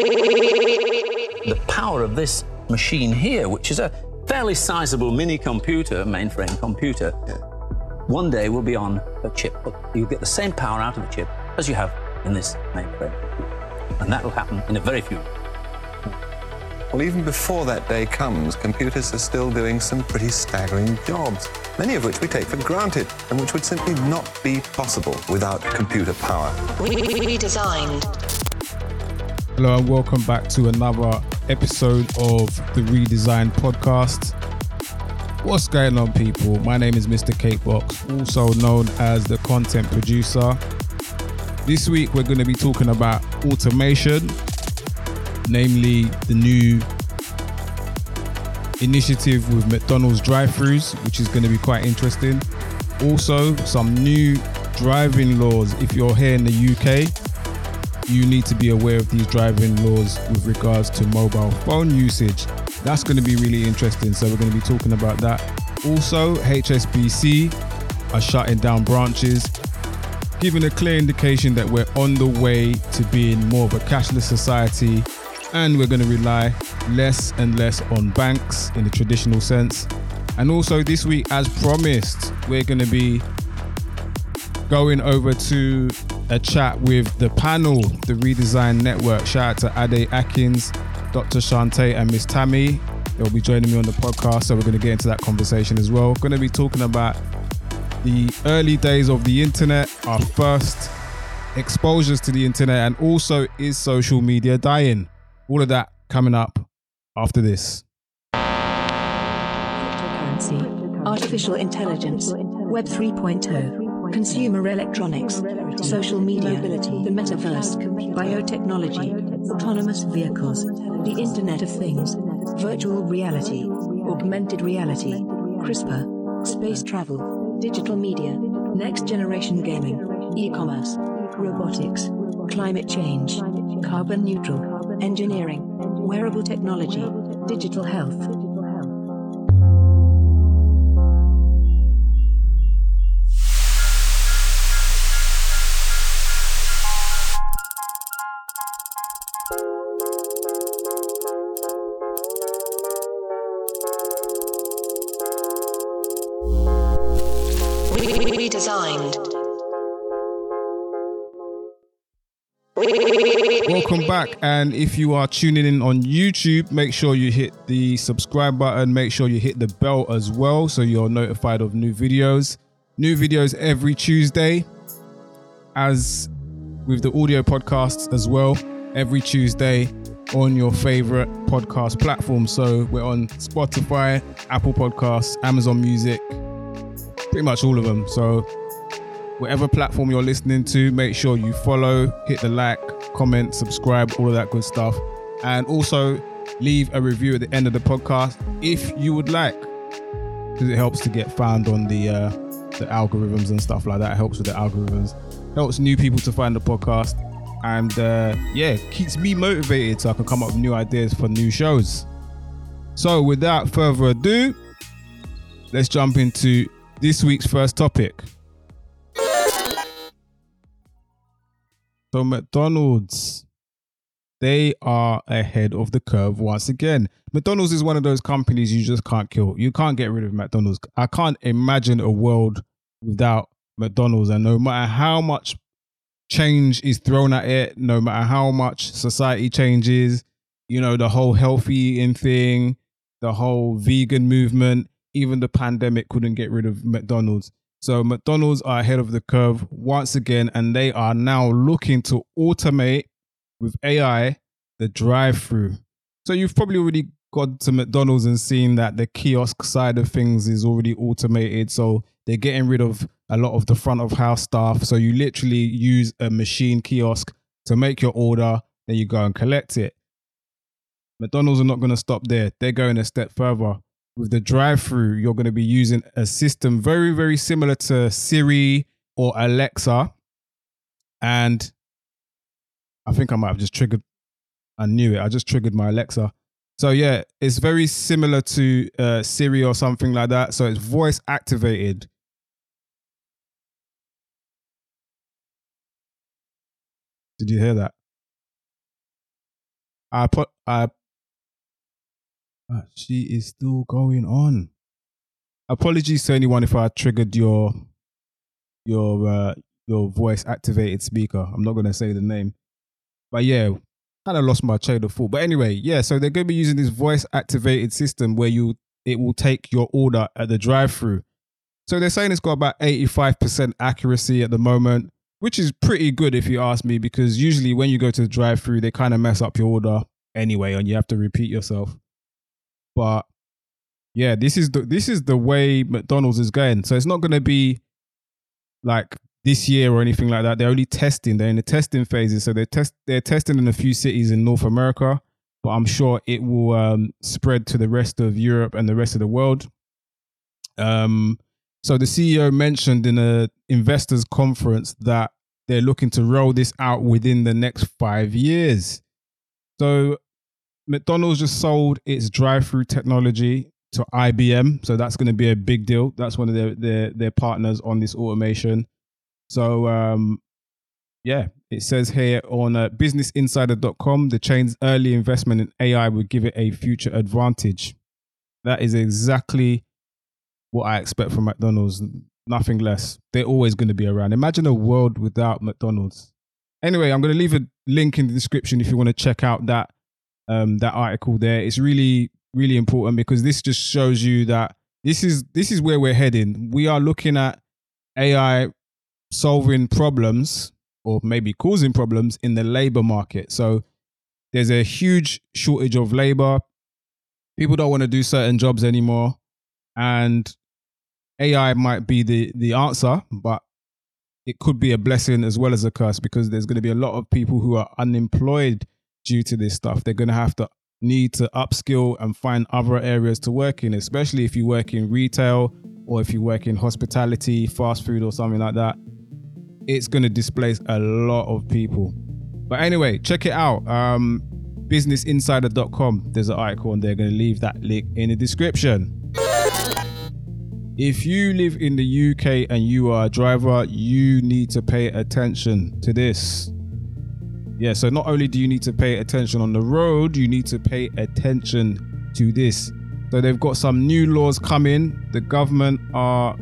The power of this machine here, which is a fairly sizable mini computer, mainframe computer, one day will be on a chip. You'll get the same power out of the chip as you have in this mainframe. And that will happen in a very few. Well, even before that day comes, computers are still doing some pretty staggering jobs, many of which we take for granted and which would simply not be possible without computer power. Redesigned. Hello and welcome back to another episode of the Redesign Podcast. What's going on, people? My name is Mr. Cakebox, also known as the content producer. This week, we're going to be talking about automation, namely the new initiative with McDonald's drive throughs, which is going to be quite interesting. Also, some new driving laws. If you're here in the UK, you need to be aware of these driving laws with regards to mobile phone usage. That's going to be really interesting. So, we're going to be talking about that. Also, HSBC are shutting down branches, giving a clear indication that we're on the way to being more of a cashless society and we're going to rely less and less on banks in the traditional sense. And also, this week, as promised, we're going to be going over to a chat with the panel, the Redesign Network. Shout out to Ade Atkins, Dr. Shante, and Miss Tammy. They'll be joining me on the podcast, so we're going to get into that conversation as well. Going to be talking about the early days of the internet, our first exposures to the internet, and also is social media dying? All of that coming up after this. artificial intelligence, Web 3.0, consumer electronics, social media, the metaverse, biotechnology, autonomous vehicles, the Internet of Things, virtual reality, augmented reality, CRISPR, space travel, digital media, next generation gaming, e commerce, robotics, climate change, carbon neutral, engineering, wearable technology, digital health. Back. And if you are tuning in on YouTube, make sure you hit the subscribe button. Make sure you hit the bell as well so you're notified of new videos. New videos every Tuesday, as with the audio podcasts as well, every Tuesday on your favorite podcast platform. So we're on Spotify, Apple Podcasts, Amazon Music, pretty much all of them. So whatever platform you're listening to, make sure you follow, hit the like, comment, subscribe, all of that good stuff. And also leave a review at the end of the podcast if you would like, because it helps to get found on the uh, the algorithms and stuff like that. It helps with the algorithms, helps new people to find the podcast, and uh, yeah, keeps me motivated so I can come up with new ideas for new shows. So, without further ado, let's jump into this week's first topic. So McDonald's, they are ahead of the curve once again. McDonald's is one of those companies you just can't kill. You can't get rid of McDonald's. I can't imagine a world without McDonald's. And no matter how much change is thrown at it, no matter how much society changes, you know, the whole healthy eating thing, the whole vegan movement, even the pandemic couldn't get rid of McDonald's. So McDonald's are ahead of the curve once again, and they are now looking to automate with AI the drive-through. So you've probably already got to McDonald's and seen that the kiosk side of things is already automated. So they're getting rid of a lot of the front of house stuff. So you literally use a machine kiosk to make your order, then you go and collect it. McDonald's are not going to stop there. They're going a step further with the drive through, you're going to be using a system very, very similar to Siri or Alexa. And I think I might have just triggered, I knew it. I just triggered my Alexa. So, yeah, it's very similar to uh, Siri or something like that. So, it's voice activated. Did you hear that? I put I. Ah, she is still going on. Apologies to anyone if I triggered your your uh, your voice activated speaker. I'm not gonna say the name, but yeah, kind of lost my train of thought. But anyway, yeah, so they're gonna be using this voice activated system where you it will take your order at the drive through. So they're saying it's got about 85% accuracy at the moment, which is pretty good if you ask me, because usually when you go to the drive through, they kind of mess up your order anyway, and you have to repeat yourself. But yeah, this is the this is the way McDonald's is going. So it's not gonna be like this year or anything like that. They're only testing. They're in the testing phases. So they're test they're testing in a few cities in North America, but I'm sure it will um, spread to the rest of Europe and the rest of the world. Um, so the CEO mentioned in a investors conference that they're looking to roll this out within the next five years. So McDonald's just sold its drive-through technology to IBM, so that's going to be a big deal. That's one of their their, their partners on this automation. So um, yeah, it says here on uh, businessinsider.com the chain's early investment in AI would give it a future advantage. That is exactly what I expect from McDonald's, nothing less. They're always going to be around. Imagine a world without McDonald's. Anyway, I'm going to leave a link in the description if you want to check out that um, that article there. It's really really important because this just shows you that this is this is where we're heading. We are looking at AI solving problems or maybe causing problems in the labor market. So there's a huge shortage of labor. People don't want to do certain jobs anymore. And AI might be the, the answer, but it could be a blessing as well as a curse because there's going to be a lot of people who are unemployed due to this stuff. They're going to have to need to upskill and find other areas to work in, especially if you work in retail or if you work in hospitality, fast food, or something like that it's going to displace a lot of people. But anyway, check it out. Um, businessinsider.com. There's an article on there. Going to leave that link in the description. If you live in the UK and you are a driver, you need to pay attention to this. Yeah, so not only do you need to pay attention on the road, you need to pay attention to this. So they've got some new laws coming. The government are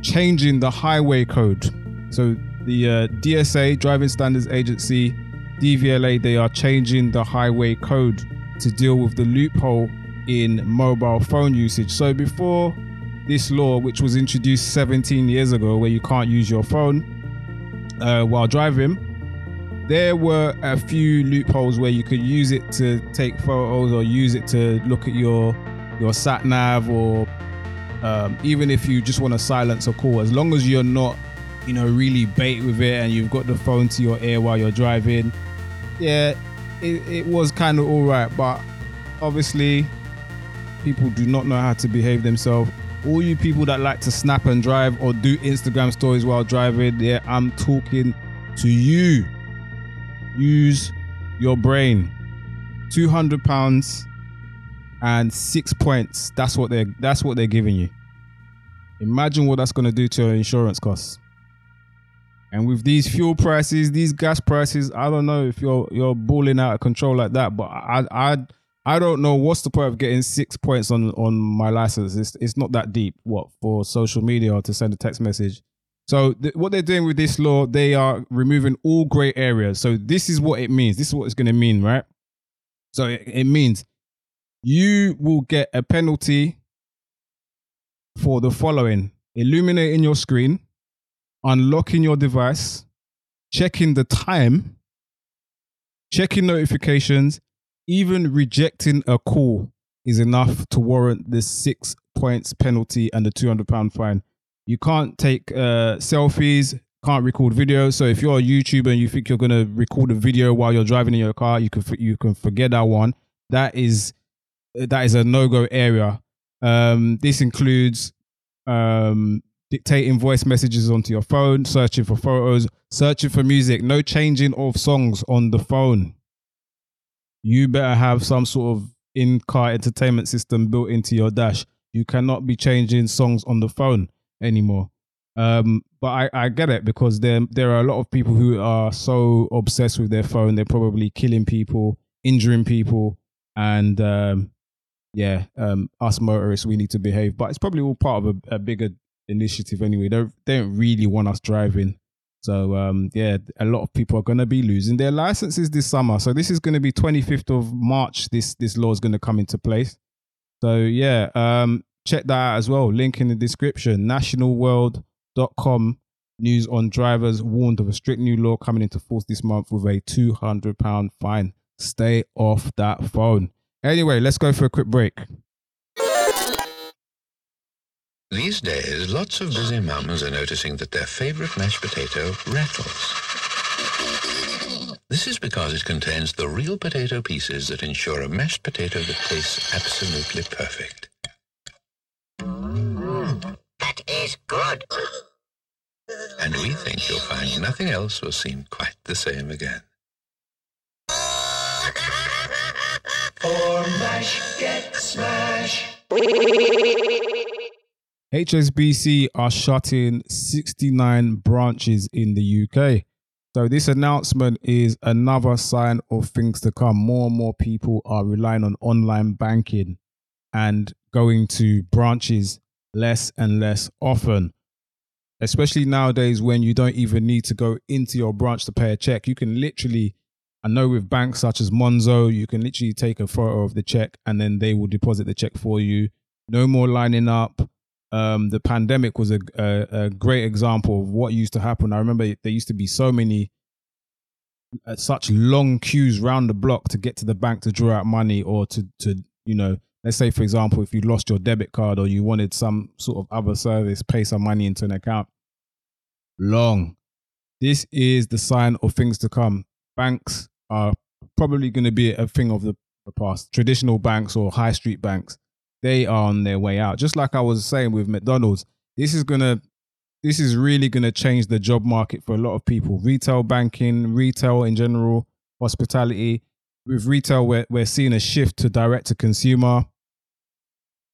changing the highway code. So the uh, DSA, Driving Standards Agency, DVLA, they are changing the highway code to deal with the loophole in mobile phone usage. So before this law, which was introduced 17 years ago, where you can't use your phone uh, while driving, there were a few loopholes where you could use it to take photos or use it to look at your your sat nav or um, even if you just want to silence a call, as long as you're not, you know, really bait with it and you've got the phone to your ear while you're driving, yeah, it, it was kind of all right. But obviously, people do not know how to behave themselves. All you people that like to snap and drive or do Instagram stories while driving, yeah, I'm talking to you. Use your brain. 200 pounds and six points. That's what they're that's what they're giving you. Imagine what that's gonna do to your insurance costs. And with these fuel prices, these gas prices, I don't know if you're you're balling out of control like that, but I I I don't know what's the point of getting six points on on my license. It's it's not that deep. What for social media or to send a text message. So th- what they're doing with this law, they are removing all grey areas. So this is what it means. This is what it's going to mean, right? So it, it means you will get a penalty for the following illuminating your screen, unlocking your device, checking the time, checking notifications, even rejecting a call is enough to warrant the six points penalty and the 200 pound fine. You can't take uh, selfies, can't record videos. So if you're a YouTuber and you think you're going to record a video while you're driving in your car, you can you can forget that one. That is that is a no go area. Um, this includes um, dictating voice messages onto your phone, searching for photos, searching for music, no changing of songs on the phone. You better have some sort of in car entertainment system built into your dash. You cannot be changing songs on the phone anymore. Um, but I, I get it because there there are a lot of people who are so obsessed with their phone they're probably killing people, injuring people, and um, yeah, um, us motorists we need to behave. But it's probably all part of a, a bigger initiative anyway. They they don't really want us driving. So um, yeah, a lot of people are going to be losing their licenses this summer. So this is going to be 25th of March. This this law is going to come into place. So yeah, um, check that out as well. Link in the description. Nationalworld.com news on drivers warned of a strict new law coming into force this month with a 200 pound fine. Stay off that phone. Anyway, let's go for a quick break. These days, lots of busy mums are noticing that their favorite mashed potato rattles. This is because it contains the real potato pieces that ensure a mashed potato that tastes absolutely perfect. That is good. And we think you'll find nothing else will seem quite the same again. HSBC are shutting 69 branches in the UK. So, this announcement is another sign of things to come. More and more people are relying on online banking and going to branches less and less often. Especially nowadays when you don't even need to go into your branch to pay a check. You can literally, I know with banks such as Monzo, you can literally take a photo of the check and then they will deposit the check for you. No more lining up um, the pandemic was a, a, a great example of what used to happen. I remember there used to be so many, uh, such long queues round the block to get to the bank to draw out money or to, to, you know, let's say, for example, if you lost your debit card or you wanted some sort of other service, pay some money into an account. Long. This is the sign of things to come. Banks are probably going to be a thing of the, the past. Traditional banks or high street banks they are on their way out. Just like I was saying with McDonald's, this is gonna this is really gonna change the job market for a lot of people. Retail banking, retail in general, hospitality. With retail, we're we're seeing a shift to direct to consumer.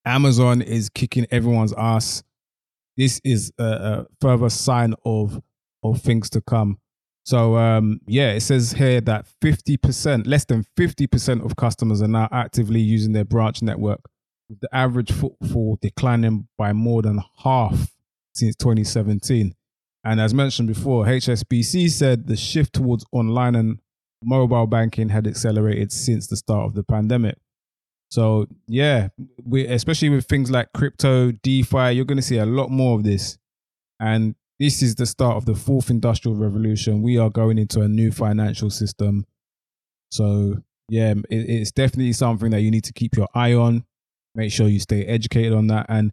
Amazon is kicking everyone's ass. This is a, a further sign of of things to come. So um, yeah, it says here that 50%, less than 50% of customers are now actively using their branch network with the average footfall declining by more than half since 2017. And as mentioned before, HSBC said the shift towards online and mobile banking had accelerated since the start of the pandemic. So yeah, we especially with things like crypto, DeFi, you're going to see a lot more of this. And this is the start of the fourth industrial revolution. We are going into a new financial system. So yeah, it, it's definitely something that you need to keep your eye on make sure you stay educated on that. And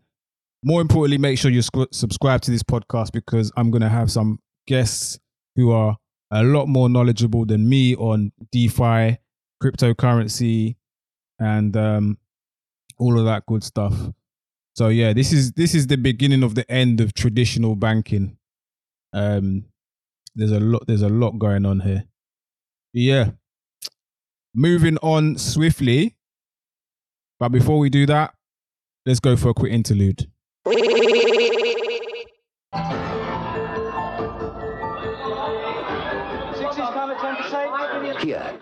more importantly make sure you sc- subscribe to this podcast because i'm going to have some guests who are a lot more knowledgeable than me on defi cryptocurrency and um, all of that good stuff. So yeah this is this is the beginning of the end of traditional banking. Um there's a lot there's a lot going on here. Yeah moving on swiftly but before we do that, let's go for a quick interlude.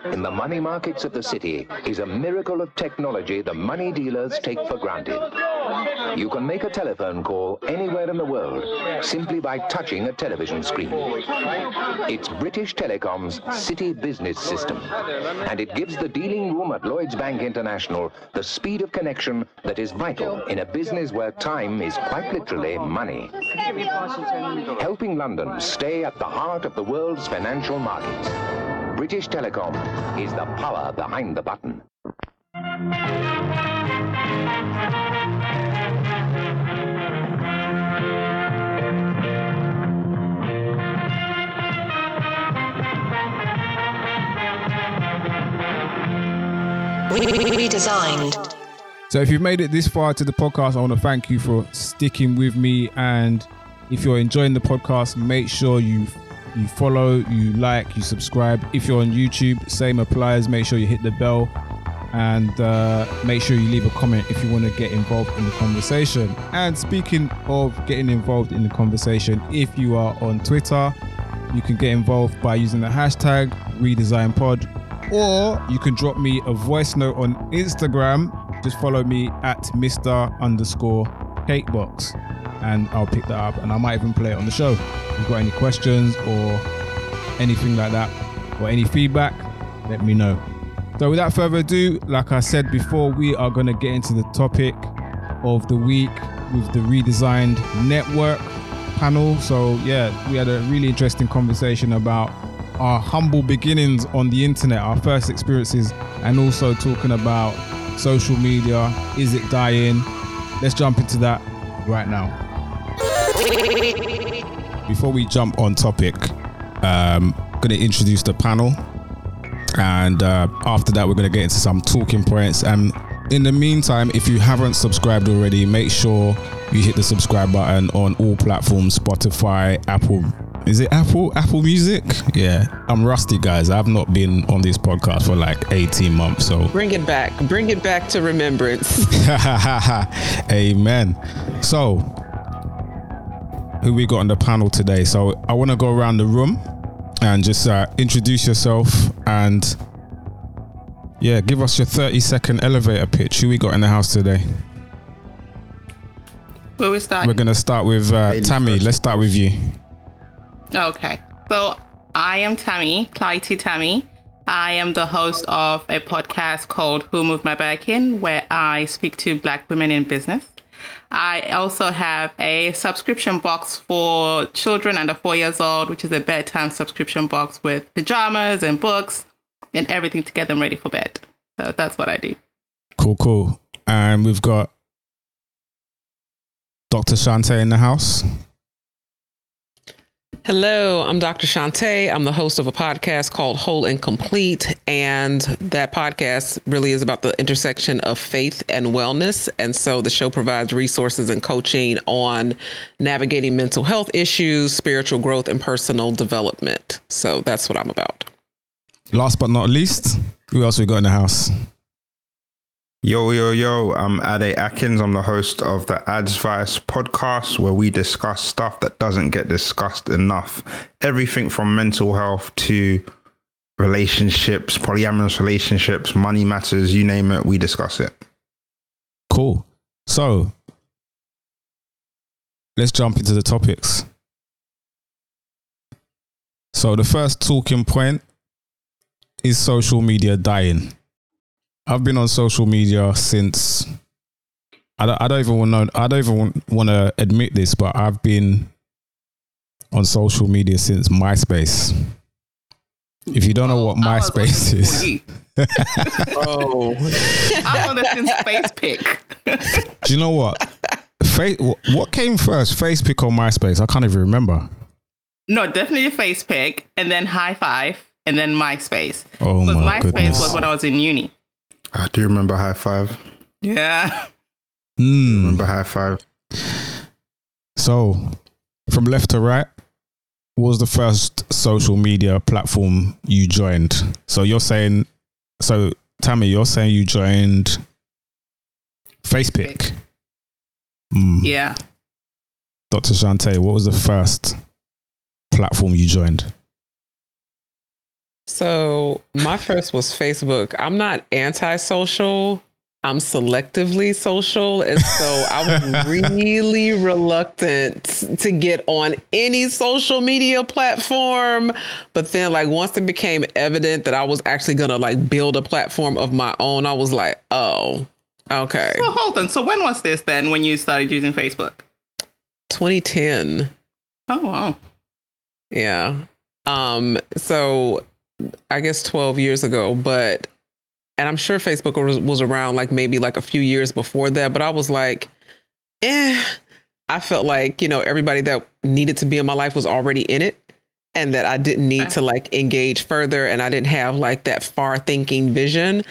in the money markets of the city, is a miracle of technology the money dealers take for granted. You can make a telephone call anywhere in the world simply by touching a television screen. It's British Telecom's City Business System, and it gives the dealing room at Lloyds Bank International the speed of connection that is vital in a business where time is quite literally money. Helping London stay at the heart of the world's financial markets. British Telecom is the power behind the button. Redesigned. So if you've made it this far to the podcast, I want to thank you for sticking with me. And if you're enjoying the podcast, make sure you you follow, you like, you subscribe. If you're on YouTube, same applies. Make sure you hit the bell. and uh, make sure you leave a comment if you want to get involved in the conversation. And speaking of getting involved in the conversation, if you are on Twitter, you can get involved by using the hashtag RedesignPod, or you can drop me a voice note on Instagram. Just follow me at Mr. underscore Cakebox, and I'll pick that up, and I might even play it on the show. You've got any questions or anything like that, or any feedback, let me know. So, without further ado, like I said before, we are going to get into the topic of the week with the redesigned network panel. So, yeah, we had a really interesting conversation about our humble beginnings on the internet, our first experiences, and also talking about social media. Is it dying? Let's jump into that right now. Before we jump on topic, um, going to introduce the panel. And uh, after that we're going to get into some talking points. And in the meantime if you haven't subscribed already make sure you hit the subscribe button on all platforms spotify apple is it apple? Apple music? Yeah i'm rusty guys. I've not been on this podcast for like 18 months so. Bring it back. Bring it back to remembrance. Amen. So who we got on the panel today so i want to go around the room and just uh, introduce yourself and yeah, give us your 30 second elevator pitch. Who we got in the house today? Where we start? We're gonna start with uh, Tammy. Let's start with you. Okay, so I am Tammy, Clytie Tammy. I am the host of a podcast called Who Moved My Back In, where I speak to Black women in business. I also have a subscription box for children under four years old, which is a bedtime subscription box with pajamas and books and everything to get them ready for bed. So that's what I do. Cool, cool. And we've got Dr. Shante in the house. Hello, I'm Dr. Shante. I'm the host of a podcast called Whole and Complete. And that podcast really is about the intersection of faith and wellness. And so the show provides resources and coaching on navigating mental health issues, spiritual growth, and personal development. So that's what I'm about. Last but not least, who else we got in the house? Yo, yo, yo, I'm Ade Atkins. I'm the host of the Ads Advice podcast where we discuss stuff that doesn't get discussed enough. Everything from mental health to relationships, polyamorous relationships, money matters, you name it, we discuss it. Cool. So let's jump into the topics. So the first talking point is social media dying. I've been on social media since I don't, I don't even want to I don't even want to admit this, but I've been on social media since MySpace. If you don't know what oh, MySpace is, oh, I'm on the since FacePic. do you know what? Face, what came first, FacePic or MySpace? I can't even remember. No, definitely FacePic, and then High Five, and then MySpace. Oh my MySpace goodness. was when I was in uni. I do remember high five. Yeah. Mm. Remember high five. So, from left to right, what was the first social media platform you joined? So you're saying, so Tammy, you're saying you joined FacePic. Mm. Yeah. Dr. Shante, what was the first platform you joined? So my first was Facebook. I'm not anti-social. I'm selectively social. And so I was really reluctant to get on any social media platform. But then like once it became evident that I was actually gonna like build a platform of my own, I was like, oh, okay. So hold on. So when was this then when you started using Facebook? 2010. Oh wow. Yeah. Um, so I guess 12 years ago, but and I'm sure Facebook was, was around like maybe like a few years before that, but I was like, eh, I felt like, you know, everybody that needed to be in my life was already in it and that I didn't need to like engage further and I didn't have like that far thinking vision.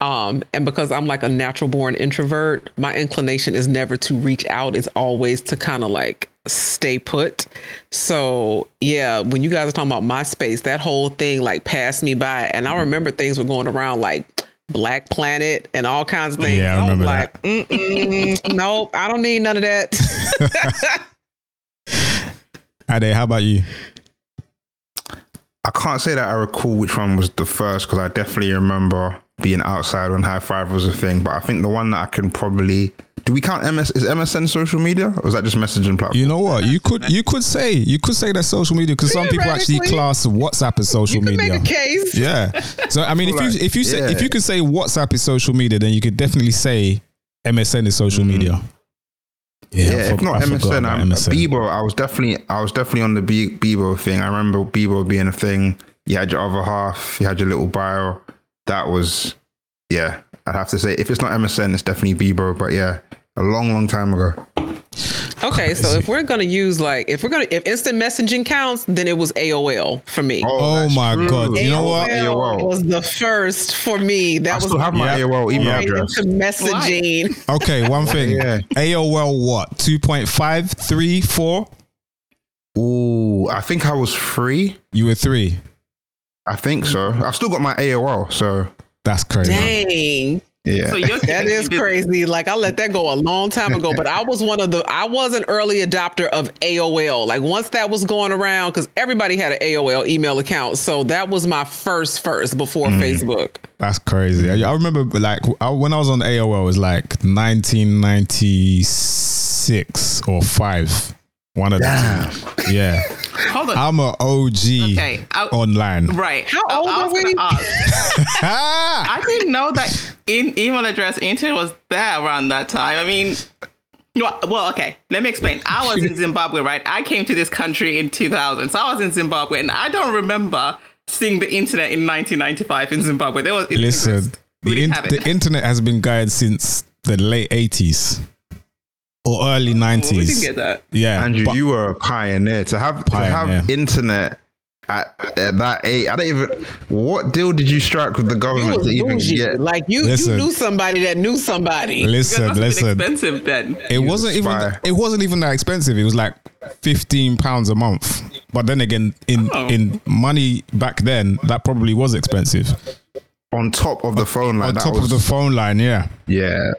Um, and because I'm like a natural born introvert, my inclination is never to reach out. It's always to kind of like stay put. So yeah, when you guys are talking about MySpace, that whole thing like passed me by. And I remember things were going around like Black Planet and all kinds of things. Yeah, I was remember like, Mm-mm, nope, I don't need none of that. Ade, how about you? I can't say that I recall which one was the first because I definitely remember being outside when high five was a thing. But I think the one that I can probably do we count MS is MSN social media or is that just messaging platform? You know what? You could you could say you could say that social media because some people actually class WhatsApp as social you media. make a case. Yeah. So I mean, if you if you say, Yeah. if you could say WhatsApp is social media, then you could definitely say MSN is social mm. media. Yeah, I if not I MSN, I'm, MSN. Bebo. I was definitely, I was definitely on the Be- Bebo thing. I remember Bebo being a thing. You had your other half. You had your little bio. That was, yeah. I'd have to say, if it's not MSN, it's definitely Bebo. But yeah, a long, long time ago. Okay, so if we're gonna use like if we're gonna if instant messaging counts, then it was AOL for me. Oh, oh that's my true. God. You know what? AOL. was the first for me. That I was still have my Yeah. AOL email Yeah. address. into messaging. Okay, one thing. Yeah. AOL what? 2.5, 3, 4? Ooh, I think I was free. You were 3. I think so. I've still got my AOL. So That's crazy. Dang. yeah. So you're That is crazy. Like I let that go a long time ago, but I was one of the I was an early adopter of AOL. Like once that was going around, because everybody had an AOL email account. So that was my first first before Mm. Facebook. That's crazy. I, I remember like I, when I was on AOL, it was like 1996 or 5. One of Damn. the two. Yeah. Hold on. I'm an OG Okay, I- online. right. How old I are we? I didn't know that in email address internet was there around that time. I mean, you well, okay, let me explain. I was in Zimbabwe, right? I came to this country in 2000, so I was in Zimbabwe, and I don't remember seeing the internet in 1995 in Zimbabwe. There was Listen, the, in- the internet has been going since the late 80s or early 90s. we didn't get that. Yeah. Andrew, but- you were a pioneer to have to have internet at, at that age. I don't even. What deal did you strike with the government to even get? Like you, Listen. you knew somebody that knew somebody. listen, Because listen. expensive then. It wasn't even spy. it wasn't even that expensive. It was like 15 pounds a month. But then again, in Oh. in money back then, that probably was expensive. on top of the phone like On top was, of the phone line, yeah. yeah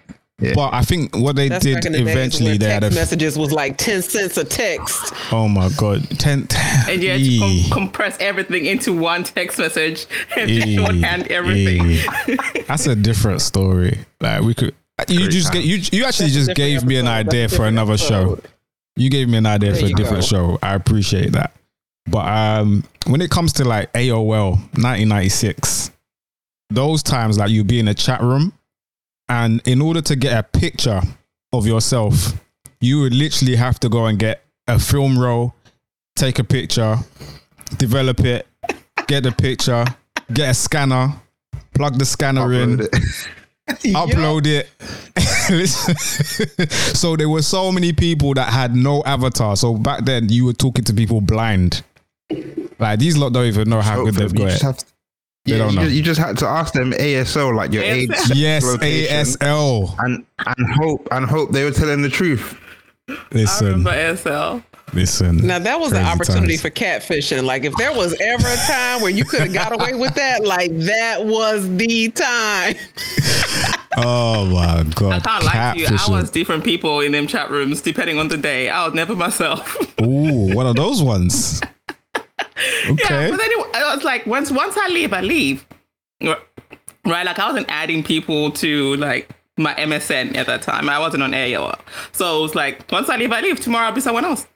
yeah But I think what they That's did back in the days eventually, when they had a messages was like ten cents a text. oh my god, ten. And you had to com- compress everything into one text message and then shorthand everything. Eee. That's a different story. Like we could, you Great just get you. You actually That's just different gave me an idea That's for different another show. You gave me an idea There for a different go. show. I appreciate that. But um, when it comes to like AOL 1996, those times like you'd be in a chat room, and in order to get a picture of yourself, you would literally have to go and get a film roll, take a picture, develop it, get the picture, get a scanner, plug the scanner in, Upload it. upload it. so there were so many people that had no avatar. So back then you were talking to people blind. Like these lot don't even know how So good they've got it. Have to- They yeah, don't you, know. Just, you just had to ask them ASL like your age, Yes, ASL. and and hope and hope they were telling the truth. I Listen, remember ASL. listen. Now that was an opportunity times. for catfishing. Like if there was ever a time where you could have got away with that, like that was the time. Oh my I god, can't lie to you. I was different people in them chat rooms depending on the day. I was never myself. Ooh, what are those ones? Okay. Yeah, but then it, I was like, once once I leave, I leave. Right, like I wasn't adding people to like my MSN at that time. I wasn't on AOL, so it was like, once I leave, I leave. Tomorrow I'll be someone else.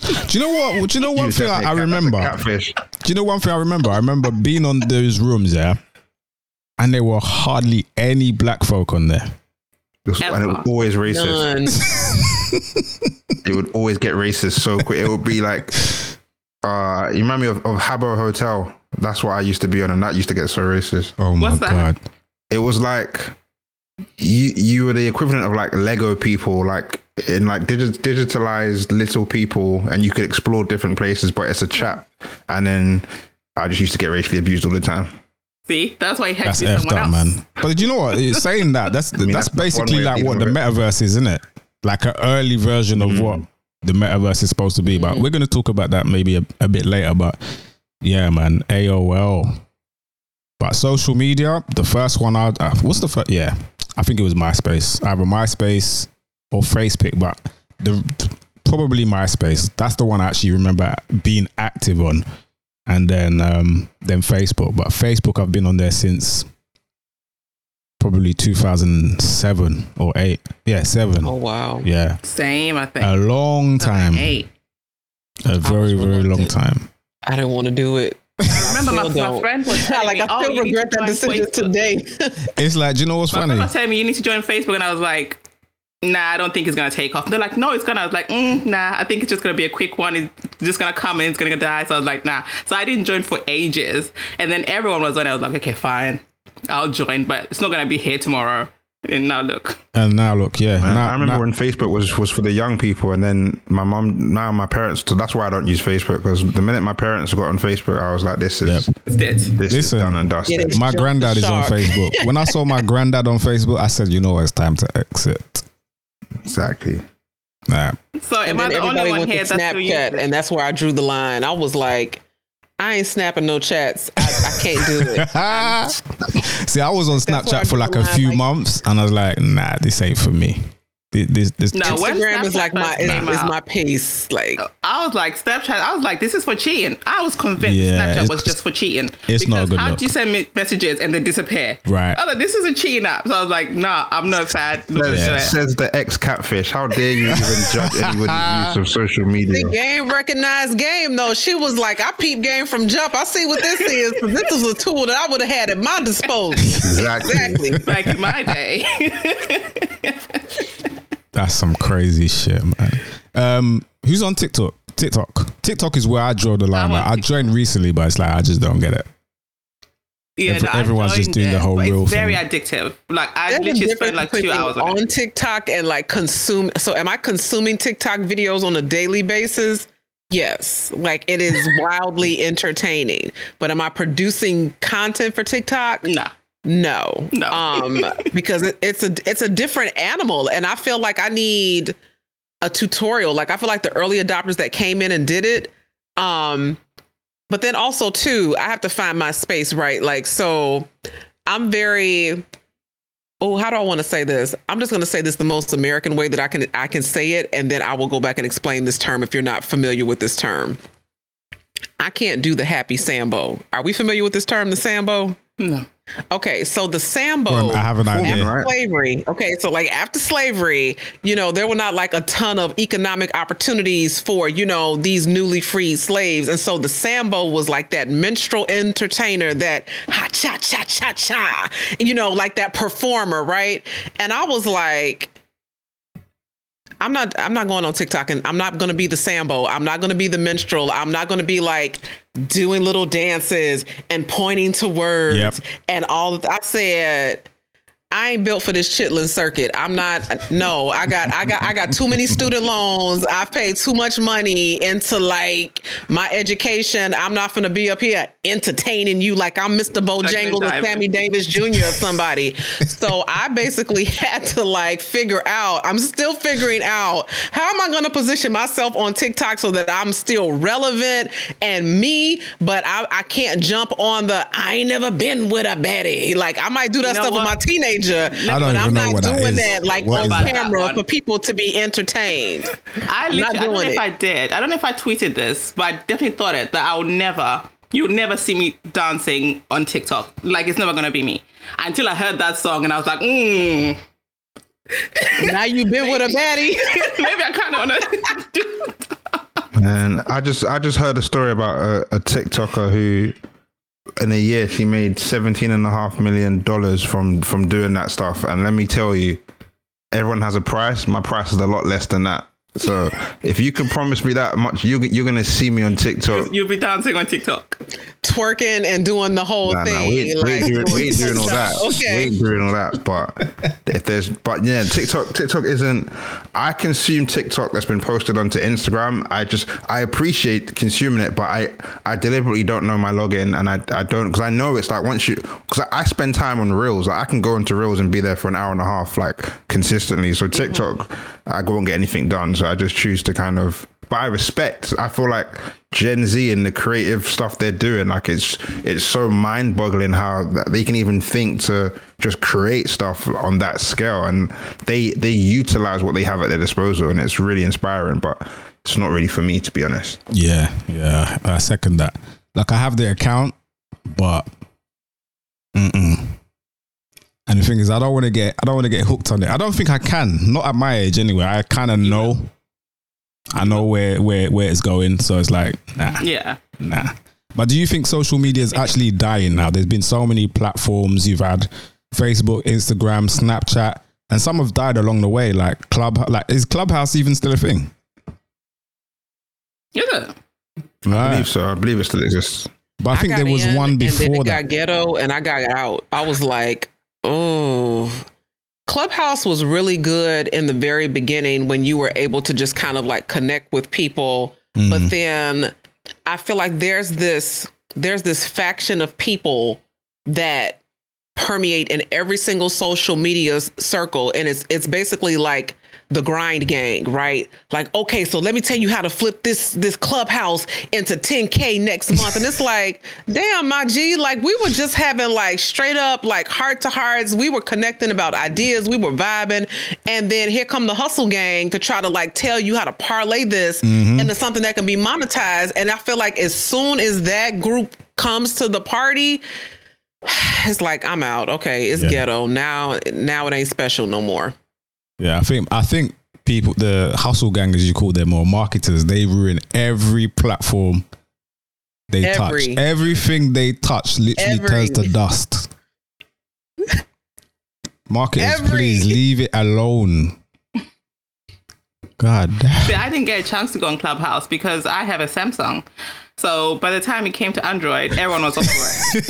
Do you know what? Do you know one You thing I, I cat- that's a remember? Catfish. Do you know one thing I remember? I remember being on those rooms, yeah, and there were hardly any black folk on there. It was- and it was always racist. It would always get racist so quick. It would be like, uh, you remind me of, of Habbo Hotel. That's what I used to be on, and that used to get so racist. Oh my What's that? god! It was like you you were the equivalent of like Lego people, like in like digi- digitalized little people, and you could explore different places. But it's a chat, and then I just used to get racially abused all the time. See, that's why you had That's to effed up, else. man. But do you know what? It's saying that that's mean, that's that's basically like what the metaverse is, isn't it? Like an early version of what the metaverse is supposed to be. But we're gonna talk about that maybe a, a bit later. But yeah, man, AOL. But social media, the first one I uh, what's the first? Yeah, I think it was MySpace, either MySpace or Facebook, but the probably MySpace. That's the one I actually remember being active on, and then um, then Facebook. But Facebook, I've been on there since probably 2007 or eight. Yeah, seven. Oh wow. Yeah, Same, I think. a long time. Eight. A very very long reluctant. time. I didn't want to do it. I remember, my, my don't. friend was telling like me, I oh, still you need to regret that join decision Facebook. today. It's like, do you know what's My funny? friend was telling me you need to join Facebook, and I was like, Nah, I don't think it's gonna take off. They're like, No, it's gonna. I was like, mm, Nah, I think it's just gonna be a quick one. It's just gonna come and it's gonna die. So I was like, Nah. So I didn't join for ages, and then everyone was on. it. I was like, Okay, fine, I'll join, but it's not gonna be here tomorrow. And now look, And now look, yeah. I- now, I remember now- when Facebook was was for the young people, and then my mom, now my parents. So that's why I don't use Facebook because the minute my parents got on Facebook, I was like, "This is it's dead. this is Listen, done and dusted." Get my granddad is on. Facebook. When I saw my granddad on Facebook, I said, you know, it's time to exit. Exactly. Nah. So and am I then the only everybody one went here to that's Snapchat, and that's where I drew the line. I was like, I ain't snapping no chats. I, I can't do it. See, I was on Snapchat for like a few like- months, and I was like, nah, this ain't for me. This, this, this No, when Instagram is like my first is, is my pace. Like I was like Snapchat. I was like, this is for cheating. I was convinced Yeah, Snapchat was just for cheating. it's not a Because good How do you send me messages and they disappear? Right. I was like, this is a cheating app. So I was like, nah, I'm not sad. fan. Not Says, it. says the ex catfish. How dare you even judge anybody's use of social media? the game recognized game though. She was like, I peep game from jump. I see what this is. 'cause This is a tool that I would have had at my disposal. Exactly. Exactly. Back in my day. That's some crazy shit, man. Um, who's on TikTok? TikTok. TikTok is where I draw the line. I'm Like, I joined recently, but it's like I just don't get it. yeah, Every- no, everyone's just joined doing the whole but real It's very thing. addictive. Like I There's literally difference spend like two hours on on TikTok and like consume. So, am I consuming TikTok videos on a daily basis? Yes, like it is wildly entertaining. But am I producing content for TikTok? Nah. No, No. um, because it, it's a it's a different animal, and I feel like I need a tutorial. Like I feel like the early adopters that came in and did it, um, but then also too, I have to find my space, right? Like so, I'm very. Oh, how do I want to say this? I'm just going to say this the most American way that I can I can say it, and then I will go back and explain this term if you're not familiar with this term. I can't do the happy sambo. Are we familiar with this term, the sambo? No. Okay, so the Sambo. Well, I have an idea. after right? Slavery. Okay, so like after slavery, you know, there were not like a ton of economic opportunities for, you know, these newly freed slaves. And so the Sambo was like that minstrel entertainer, that ha cha cha cha cha, you know, like that performer, right? And I was like, I'm not I'm not going on TikTok and I'm not gonna be the Sambo. I'm not gonna be the minstrel. I'm not gonna be like doing little dances and pointing to words Yep. and all of I said I ain't built for this chitlin circuit. I'm not no, I got I got I got too many student loans. I've paid too much money into like my education. I'm not gonna be up here entertaining you like I'm Mr. Bojangles or. Sammy Davis Jr. or somebody. so I basically had to like figure out, I'm still figuring out how am I gonna position myself on TikTok so that I'm still relevant and me, but I, I can't jump on the I ain't never been with a Betty. Like I might do that You know stuff with what? My teenager, don't but even I'm know not what that doing is. that like What on camera That for people to be entertained. I I'm literally, not I don't know doing if. I did. I don't know if I tweeted this, but I definitely thought it that I would never, you would never see me dancing on TikTok. Like it's never gonna be me. Until I heard that song and I was like, mm, now you've been with a baddie. maybe I kind of wanna do. And I just I just heard a story about a, a TikToker who in a year she made seventeen and a half million dollars from from doing that stuff. And let me tell you, everyone has a price. My price is a lot less than that. So if you can promise me that much, you you're gonna see me on TikTok. You'll be dancing on TikTok. Twerking and doing the whole Nah, thing. nah, we, ain't- we, ain't doing, we ain't doing all that. Okay. We Okay. ain't doing all that. But if there's, but yeah, TikTok, TikTok isn't. I consume TikTok that's been posted onto Instagram. I just, I appreciate consuming it, but I, I deliberately don't know my login, and I, I don't because I know it's like once you, because I, I spend time on Reels. Like I can go into Reels and be there for an hour and a half, like consistently. So TikTok, I won't get anything done. So I just choose to kind of but I respect. I feel like Gen Z and the creative stuff they're doing, like it's it's so mind boggling how that they can even think to just create stuff on that scale, and they they utilize what they have at their disposal, and it's really inspiring. But it's not really for me, to be honest. Yeah, yeah, I second that. Like I have the account, but mm-mm. And the thing is, I don't want to get, I don't want to get hooked on it. I don't think I can. Not at my age, anyway. I kind of know, I know where where where it's going. So it's like, nah, Yeah. nah. But do you think social media is actually dying now? There's been so many platforms. You've had Facebook, Instagram, Snapchat, and some have died along the way. Like Club, like is Clubhouse even still a thing? Yeah, it? I believe so. I believe it still exists. But I think there was in, one before it that. got ghetto, and I got out. I was like, oh. Clubhouse was really good in the very beginning when you were able to just kind of like connect with people, Mm. but then I feel like there's this there's this faction of people that permeate in every single social media circle and it's it's basically like the grind gang right like okay so let me tell you how to flip this this clubhouse into 10k next month and it's like damn my g like we were just having like straight up like heart to hearts we were connecting about ideas we were vibing and then here come the hustle gang to try to like tell you how to parlay this mm-hmm. into something that can be monetized and i feel like as soon as that group comes to the party it's like I'm out. Okay, it's Yeah. ghetto now. Now it ain't special no more. Yeah, I think I think people, the hustle gang, as you call them, or marketers, they ruin every platform they Every. touch. Everything they touch literally Every. turns to dust. Marketers, Every. please leave it alone. God damn. See, I didn't get a chance to go on Clubhouse because I have a Samsung. So by the time it came to Android, everyone was over it.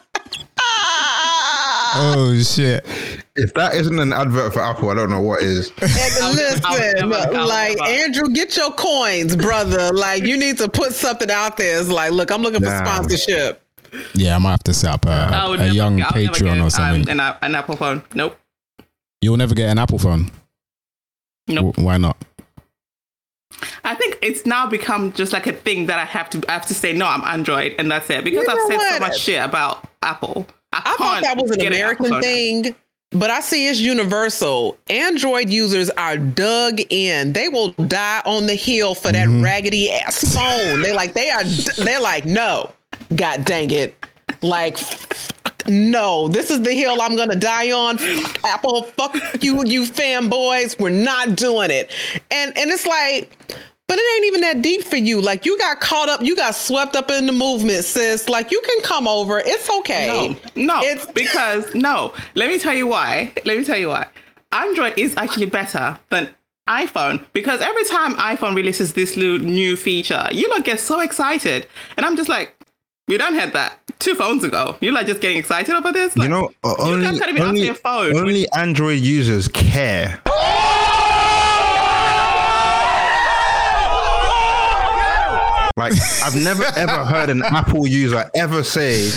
Oh shit! If that isn't an advert for Apple, I don't know what is. Listen, I'll never- I'll like. Andrew, get your coins, brother. Like you need to put something out there. It's like, look, I'm looking for Nah. sponsorship. Yeah, I might have to set up a, I would a never- young I'll never Patreon get, or um, something. an, an Apple phone. Nope. You'll never get an Apple phone. Nope. W- Why not? I think it's now become just like a thing that I have to I have to say no, I'm Android, and that's it. Because You I've know said so much shit about Apple. I, I thought can't that was an American phone. thing, but I see it's universal. Android users are dug in. They will die on the hill for that mm-hmm. raggedy ass phone. They like they are they're like, no, god dang it. Like no, this is the hill I'm gonna die on. Apple, fuck you, you fanboys. We're not doing it. And and it's like, but it ain't even that deep for you. Like you got caught up, you got swept up in the movement, sis. Like you can come over. It's okay. No, no, It's- because no. Let me tell you why. Let me tell you why. Android is actually better than iPhone because every time iPhone releases this new feature, you like get so excited, and I'm just like, we done had that two phones ago. You're like just getting excited over this. You Like, know, uh, you only guys can't even only, your phone. only Android users care. Like I've never ever heard an Apple user ever say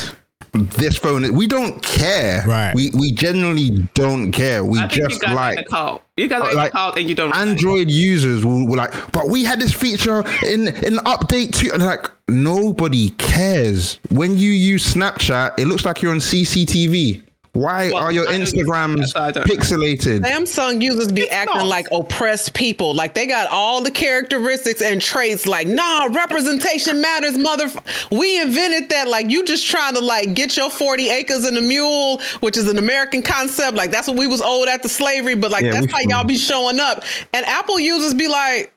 this phone. We don't care. Right. We we genuinely don't care. We I think you just guys like the cult. You guys are like the cult, and you don't. Android users will, will like, but we had this feature in in update two, and like nobody cares. When you use Snapchat, it looks like you're on CCTV. Why Well, are your I don't use Instagrams I don't pixelated? Samsung users be acting not. like oppressed people. Like they got all the characteristics and traits. Like, nah, representation matters, mother. We invented that. Like, you just trying to like get your 40 acres and a mule, which is an American concept. Like, that's what we was owed after slavery. But like, Yeah, that's how y'all be showing up. And Apple users be like,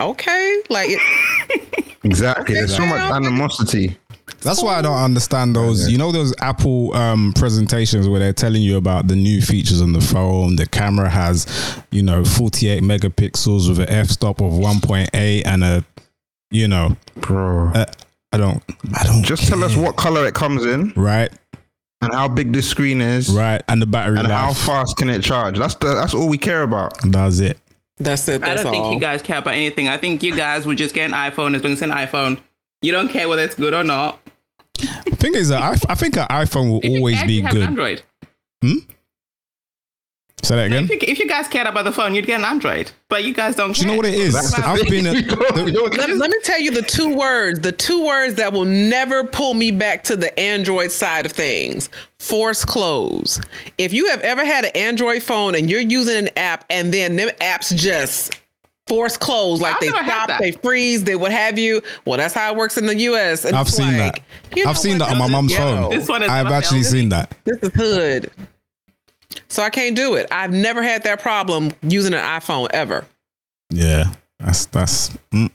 okay, like, it, Exactly. There's so much fam. animosity. That's why I don't understand those. You know those Apple um, presentations where they're telling you about the new features on the phone. The camera has, you know, 48 megapixels with an f-stop of 1.8 and a, you know, Bro. uh, I don't, I don't. Just tell us what color it comes in right, and how big the screen is right, and the battery and how fast can it charge. That's the that's all we care about. That's it. that's it. I don't all. think you guys care about anything. I think you guys would just get an iPhone as long as it's an iPhone. You don't care whether it's good or not. The thing is, that I, I think an iPhone will If always actually be has good. Android. Hmm? Say that again. If you, if you guys cared about the phone, you'd get an Android. But you guys don't. Do you know what it is? I've been. A, let, let me tell you the two words, the two words that will never pull me back to the Android side of things. Force close. If you have ever had an Android phone and you're using an app and then them apps just force close, like I've they never stop, they freeze, they what have you. Well, that's how it works in the US. And I've seen like, that. you know I've seen what, that on my this is mum's ghetto. phone. This one I've actually healthy. seen that. This is hood. So I can't do it. I've never had that problem using an iPhone ever. Yeah, that's that's. Mm.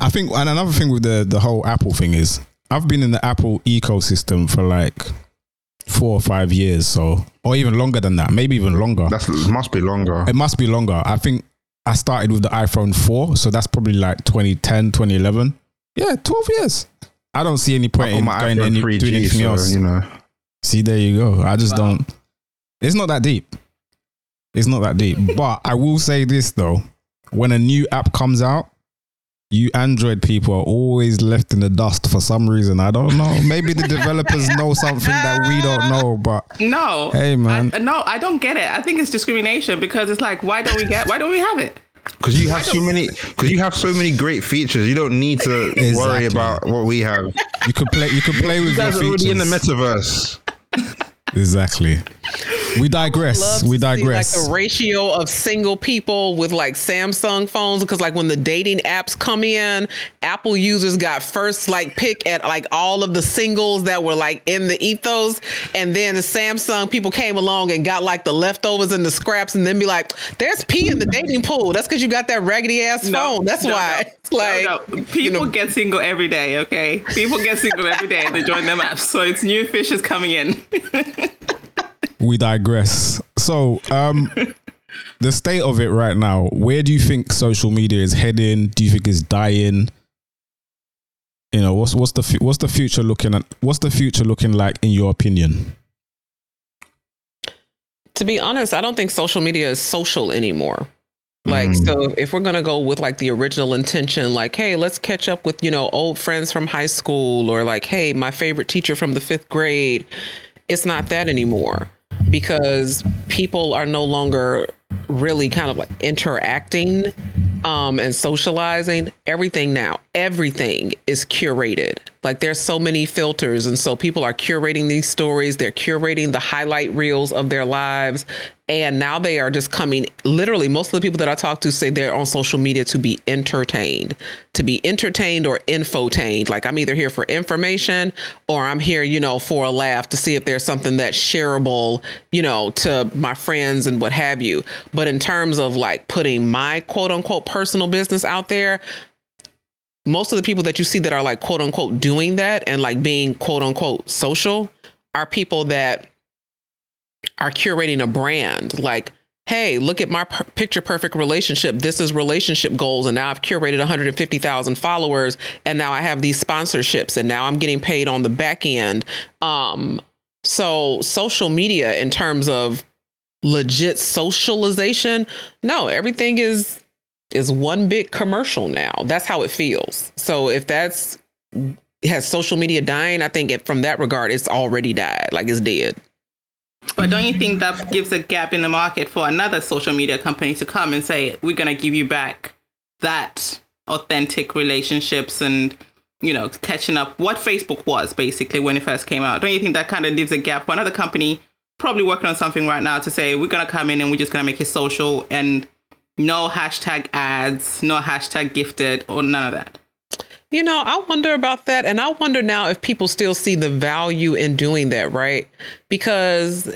I think, and another thing with the the whole Apple thing is, I've been in the Apple ecosystem for like four or five years, so or even longer than that, maybe even longer. That must be longer. It must be longer. I think I started with the iPhone 4, so that's probably like 2010, 2011. Yeah, 12 years. I don't see any point in my going iPhone any, 3G, doing anything so, else. you know. See, there you go. I just don't. It's not that deep. It's not that deep. but I will say this though: when a new app comes out, you Android people are always left in the dust for some reason. I don't know. Maybe the developers know something that we don't know. But No. Hey, man. I, no, I don't get it. I think it's discrimination because it's like, why don't we get? Why don't we have it? Because you have so many, because you have so many great features, you don't need to worry about what we have. you could play. You could play with You your guys are already in the metaverse. Exactly. We digress. love We to see, digress. like the ratio of single people with like Samsung phones because like when the dating apps come in, Apple users got first like pick at like all of the singles that were like in the ethos, and then the Samsung people came along and got like the leftovers and the scraps, and then be like, "There's P in the dating pool." That's because you got that raggedy ass phone. That's no, why. no. It's like No, no. people get single every day. Okay, people get single every day. They join them apps, so it's new fishes coming in. we digress. So, um, the state of it right now. Where do you think social media is heading? Do you think it's dying? You know, what's what's the what's the future looking at? What's the future looking like in your opinion? to be honest, I don't think social media is social anymore. Like, Mm. so if we're gonna go with like the original intention, like, hey, let's catch up with, you know, old friends from high school, or like, hey, my favorite teacher from the fifth grade, it's not that anymore because people are no longer really kind of like interacting um, and socializing. Everything now, everything is curated. Like there's so many filters, and so people are curating these stories. They're curating the highlight reels of their lives, and now they are just coming. Literally, most of the people that I talk to say they're on social media to be entertained, to be entertained or infotained. Like I'm either here for information or I'm here, you know, for a laugh to see if there's something that's shareable, you know, to my friends and what have you. But in terms of like putting my quote unquote personal business out there, most of the people that you see that are like quote unquote doing that and like being quote unquote social are people that are curating a brand. Like hey look at my per- picture perfect relationship. This is relationship goals and now i've curated 150000 followers and now i have these sponsorships and now i'm getting paid on the back end. Um so social media in terms of legit socialization no everything is is one big commercial now. That's how it feels. So if that's has social media dying, I think it, from that regard, it's already died. Like it's dead. But don't you think that gives a gap in the market for another social media company to come and say, we're going to give you back that authentic relationships and, you know, catching up what Facebook was basically when it first came out? Don't you think that kind of leaves a gap for another company probably working on something right now to say, we're going to come in and we're just going to make it social and no hashtag ads, no hashtag gifted or none of that? You know, I wonder about that. And I wonder now if people still see the value in doing that, right? Because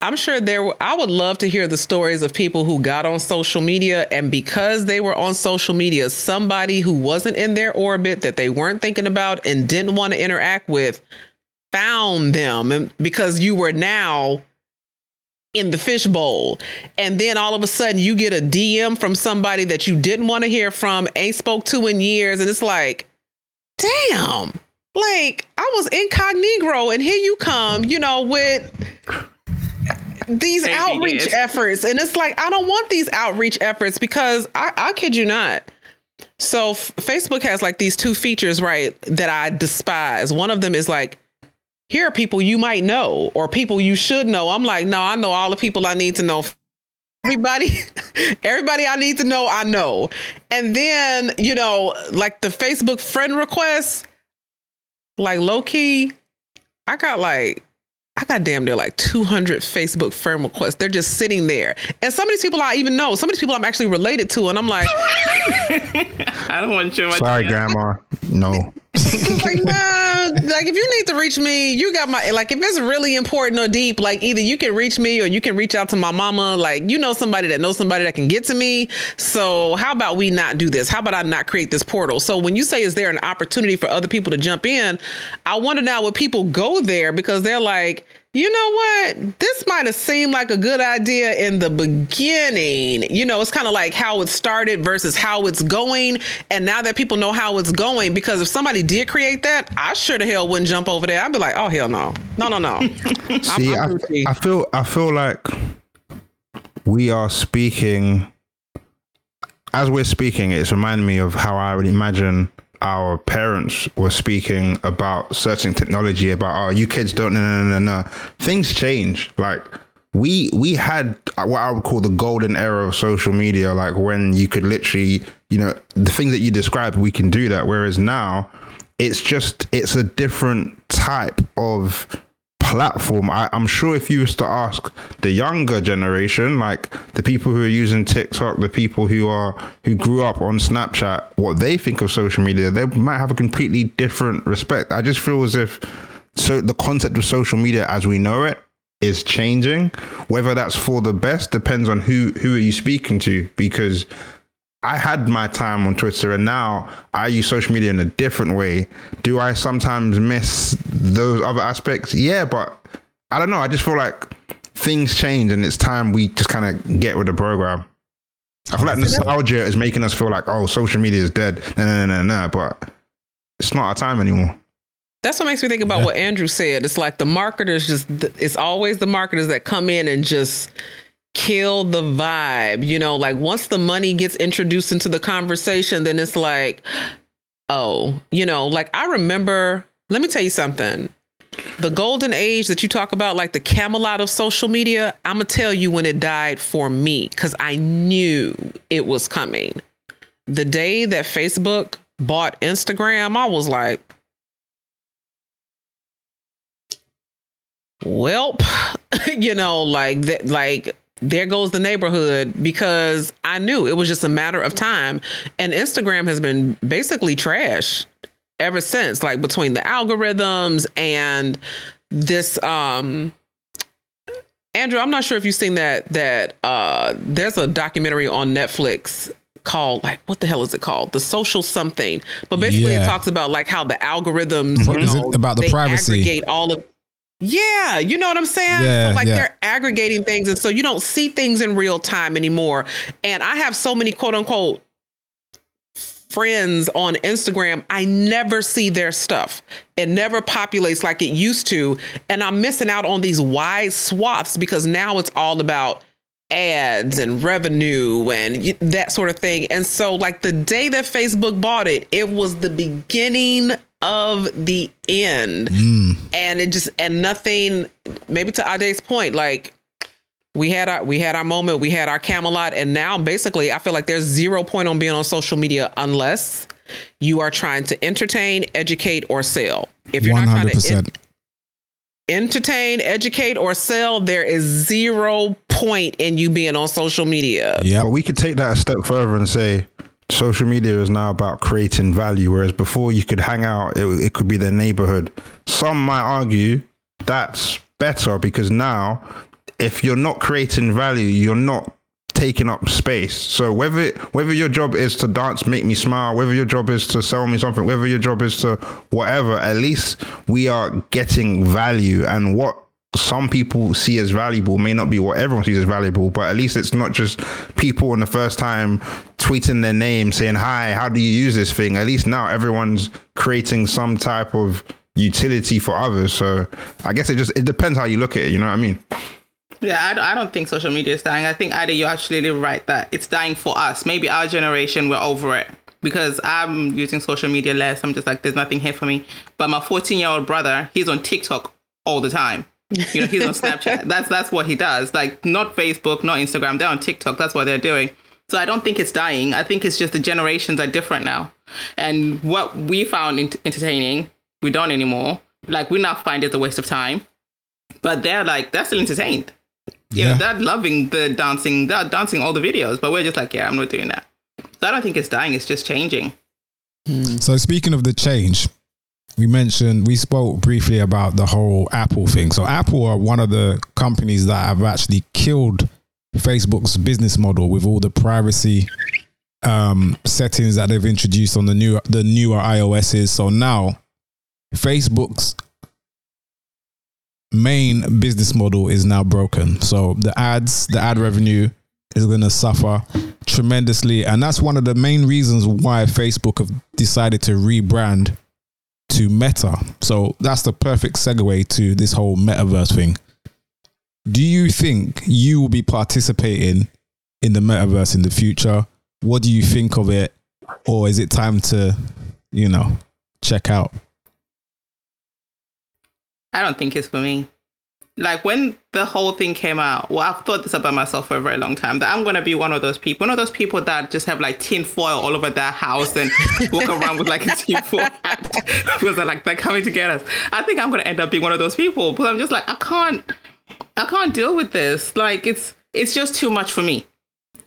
I'm sure there, I would love to hear the stories of people who got on social media and because they were on social media, somebody who wasn't in their orbit that they weren't thinking about and didn't want to interact with found them and because you were now in the fishbowl. And then all of a sudden you get a DM from somebody that you didn't want to hear from, ain't spoke to in years. And it's like, damn, like I was incognito and here you come, you know, with these outreach efforts. And it's like, I don't want these outreach efforts because I, I kid you not. So f- Facebook has like these two features, right, that I despise. One of them is like, here are people you might know or people you should know. I'm like, no, I know all the people I need to know. Everybody, everybody I need to know, I know. And then, you know, like the Facebook friend requests, like low key, I got like I got damn near like 200 Facebook friend requests. They're just sitting there. And some of these people I even know, some of these people I'm actually related to. And I'm like, I don't want you. Sorry, Grandma. No. like, nah, like if you need to reach me, you got my like if it's really important or deep, like either you can reach me or you can reach out to my mama. Like you know somebody that knows somebody that can get to me. So how about we not do this? How about I not create this portal? So when you say is there an opportunity for other people to jump in, I wonder now would people go there because they're like, you know what? This might have seemed like a good idea in the beginning. You know, it's kind of like how it started versus how it's going. And now that people know how it's going, because if somebody did create that, I sure the hell wouldn't jump over there. I'd be like, oh hell no, no, no, no. See, I, I feel I feel like we are speaking as we're speaking. It's reminding me of how I would imagine our parents were speaking about certain technology about oh you kids don't no no no no things change. Like we we had what I would call the golden era of social media like when you could literally you know the things that you described we can do that. Whereas now it's just it's a different type of platform. I, am sure if you was to ask the younger generation, like the people who are using TikTok, the people who are who grew up on Snapchat, what they think of social media, they might have a completely different respect. I just feel as if so the concept of social media as we know it is changing. Whether that's for the best depends on who who are you speaking to because I had my time on Twitter and now I use social media in a different way. Do I sometimes miss those other aspects? Yeah, but I don't know. I just feel like things change and it's time we just kind of get with the program. I feel like nostalgia is making us feel like, oh, social media is dead. No, no, no, no, no. But it's not our time anymore. That's what makes me think about yeah. what Andrew said. It's like the marketers just, it's always the marketers that come in and just kill the vibe. You know, like once the money gets introduced into the conversation, then it's like, oh, you know, like I remember, let me tell you something. The golden age that you talk about, like the Camelot of social media, I'm going to tell you when it died for me because I knew it was coming. The day that Facebook bought Instagram, I was like, welp, you know, like that, like there goes the neighborhood because I knew it was just a matter of time. And Instagram has been basically trash ever since, like between the algorithms and this um Andrew, I'm not sure if you've seen that that uh there's a documentary on Netflix called like what the hell is it called? The social something. But basically yeah. it talks about like how the algorithms you know, about the privacy aggregate all of yeah, you know what I'm saying? Yeah, so like yeah. they're aggregating things and so you don't see things in real time anymore. And I have so many quote unquote friends on Instagram, I never see their stuff. It never populates like it used to. And I'm missing out on these wide swaths because now it's all about ads and revenue and that sort of thing. And so, like the day that Facebook bought it, it was the beginning of the end. Mm. And it just and nothing maybe to Ade's point, like we had our we had our moment, we had our Camelot, and now basically I feel like there's zero point on being on social media unless you are trying to entertain, educate, or sell. If you're 100%. not trying to en- entertain, educate, or sell, there is zero point in you being on social media. Yeah, but we could take that a step further and say social media is now about creating value, whereas before you could hang out, it, it could be their neighborhood. Some might argue that's better because now, if you're not creating value, you're not taking up space. So whether whether your job is to dance, make me smile, whether your job is to sell me something, whether your job is to whatever, at least we are getting value. And what some people see as valuable may not be what everyone sees as valuable, but at least it's not just people in the first time tweeting their name saying, Hi, how do you use this thing? At least now everyone's creating some type of utility for others. So I guess it just it depends how you look at it, you know what I mean? Yeah, I, don't think social media is dying. I think either you're actually right that it's dying for us. Maybe our generation, we're over it because I'm using social media less. I'm just like, there's nothing here for me. But my 14 year old brother, he's on TikTok all the time. You know, he's on Snapchat. That's that's what he does. Like not Facebook, not Instagram. They're on TikTok. That's what they're doing. So I don't think it's dying. I think it's just the generations are different now. And what we found ent- entertaining, we don't anymore. Like we now find it a waste of time. But they're like they're still entertained. You know, they're loving the dancing. They're dancing all the videos, but we're just like, yeah, I'm not doing that. So I don't think it's dying. It's just changing. Hmm. So speaking of the change, we mentioned we spoke briefly about the whole Apple thing. So Apple are one of the companies that have actually killed Facebook's business model with all the privacy um, settings that they've introduced on the new the newer iOSs. So now Facebook's main business model is now broken. So the ads, the ad revenue is going to suffer tremendously. And that's one of the main reasons why Facebook have decided to rebrand to Meta. So that's the perfect segue to this whole metaverse thing. Do you think you will be participating in the metaverse in the future? What do you think of it? Or is it time to, you know, check out? I don't think it's for me. Like when the whole thing came out, well, I've thought this about myself for a very long time that I'm gonna be one of those people, one of those people that just have like tin foil all over their house and walk around with like a tin foil hat because they're like they're coming to get us. I think I'm gonna end up being one of those people, but I'm just like I can't, I can't deal with this. Like it's it's just too much for me.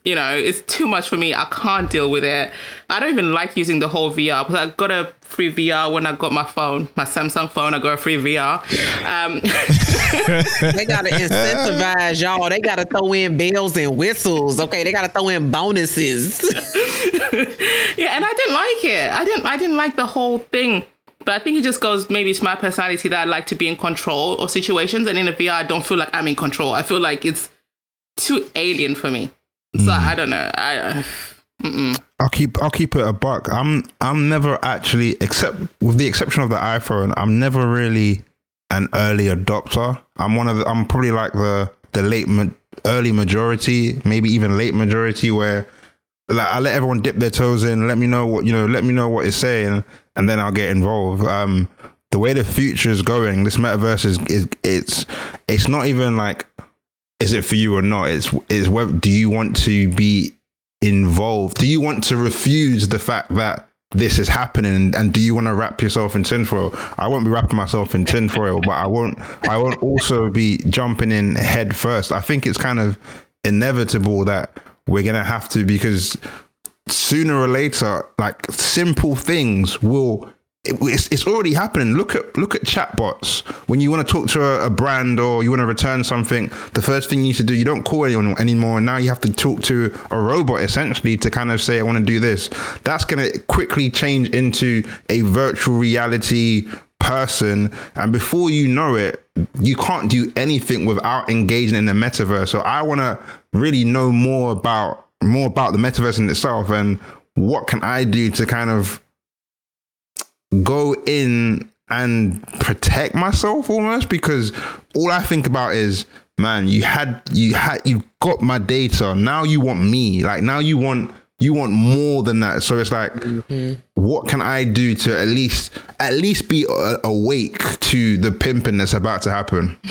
You know, it's too much for me. I can't deal with it. I don't even like using the whole VR because I got a free VR when I got my phone, my Samsung phone. I got a free VR. Um, they gotta incentivize y'all. They gotta throw in bells and whistles. Okay, they gotta throw in bonuses. yeah, and I didn't like it. I didn't. I didn't like the whole thing. But I think it just goes maybe it's my personality that I like to be in control of situations, and in a VR, I don't feel like I'm in control. I feel like it's too alien for me. So I don't know. I. Uh, mm-mm. I'll keep I'll keep it a buck. I'm I'm never actually except with the exception of the iPhone, I'm never really an early adopter. I'm one of the, I'm probably like the the late ma- early majority, maybe even late majority where like I let everyone dip their toes in, let me know what you know, let me know what it's saying and then I'll get involved. Um the way the future is going, this metaverse is, is it's it's not even like is it for you or not? It's is whether do you want to be involved? Do you want to refuse the fact that this is happening and do you want to wrap yourself in tinfoil? I won't be wrapping myself in tinfoil, but I won't I won't also be jumping in head first. I think it's kind of inevitable that we're gonna have to because sooner or later, like simple things will it's, it's already happening. Look at look at chatbots. When you want to talk to a, a, brand or you want to return something, the first thing you need to do, you don't call anyone anymore. Now you have to talk to a robot essentially to kind of say, I want to do this. That's going to quickly change into a virtual reality person. And before you know it, you can't do anything without engaging in the metaverse. So I want to really know more about more about the metaverse in itself and what can I do to kind of go in and protect myself almost because all I think about is man you had you had you got my data. Now you want me. Like now you want you want more than that. So it's like mm-hmm. what can i do to at least at least be a- awake to the pimping that's about to happen?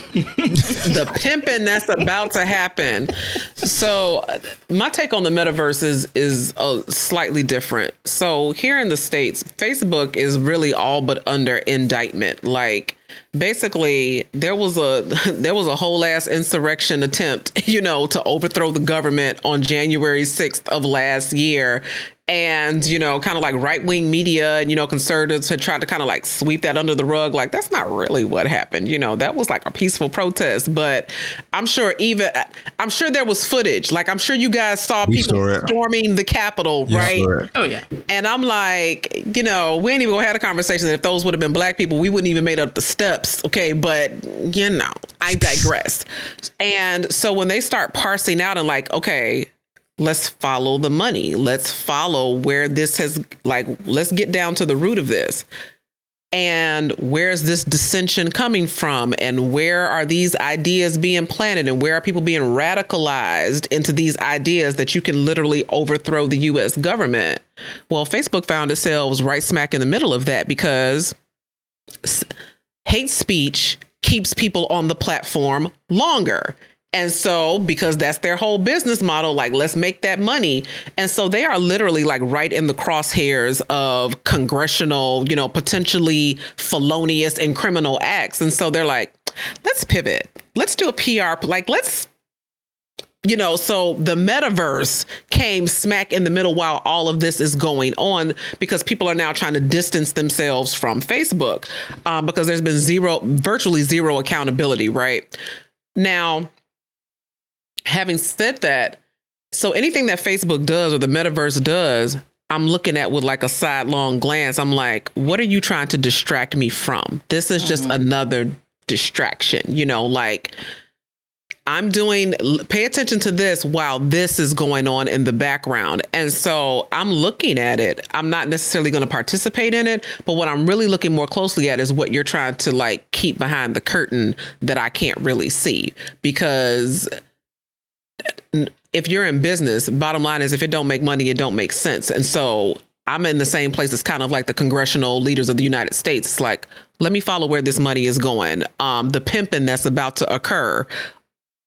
The pimping that's about to happen. So my take on the metaverse is is uh, slightly different. So here in the states facebook is really all but under indictment. Like basically there was a there was a whole ass insurrection attempt you know to overthrow the government on January 6th of last year. And you know kind of like right-wing media and you know conservatives had tried to kind of like sweep that under the rug. Like that's not really what happened you know. That was like a peaceful protest. But i'm sure even uh, i'm sure there was footage. Like i'm sure you guys saw we people saw storming the capitol right? oh yeah. And i'm like you know we ain't even gonna have a conversation if those would have been black people we wouldn't even made up the steps okay but you know i digress and so when they start parsing out and like okay let's follow the money. Let's follow where this has, like, let's get down to the root of this. And where's this dissension coming from? And where are these ideas being planted? And where are people being radicalized into these ideas that you can literally overthrow the US government? Well, Facebook found itself right smack in the middle of that because hate speech keeps people on the platform longer. And so, because that's their whole business model, like, let's make that money. And so they are literally like right in the crosshairs of congressional, you know, potentially felonious and criminal acts. And so they're like, let's pivot. Let's do a PR, like, let's you know, so the metaverse came smack in the middle while all of this is going on because people are now trying to distance themselves from Facebook um, because there's been zero, virtually zero accountability, right? Now, having said that, so anything that Facebook does or the metaverse does, I'm looking at with like a sidelong glance. I'm like, what are you trying to distract me from? This is just another distraction, you know, like I'm doing pay attention to this while this is going on in the background. And so I'm looking at it. I'm not necessarily going to participate in it, but what I'm really looking more closely at is what you're trying to like keep behind the curtain that I can't really see because if you're in business, bottom line is if it don't make money, it don't make sense. And so I'm in the same place as kind of like the congressional leaders of the United States. It's like, let me follow where this money is going. Um, the pimping that's about to occur.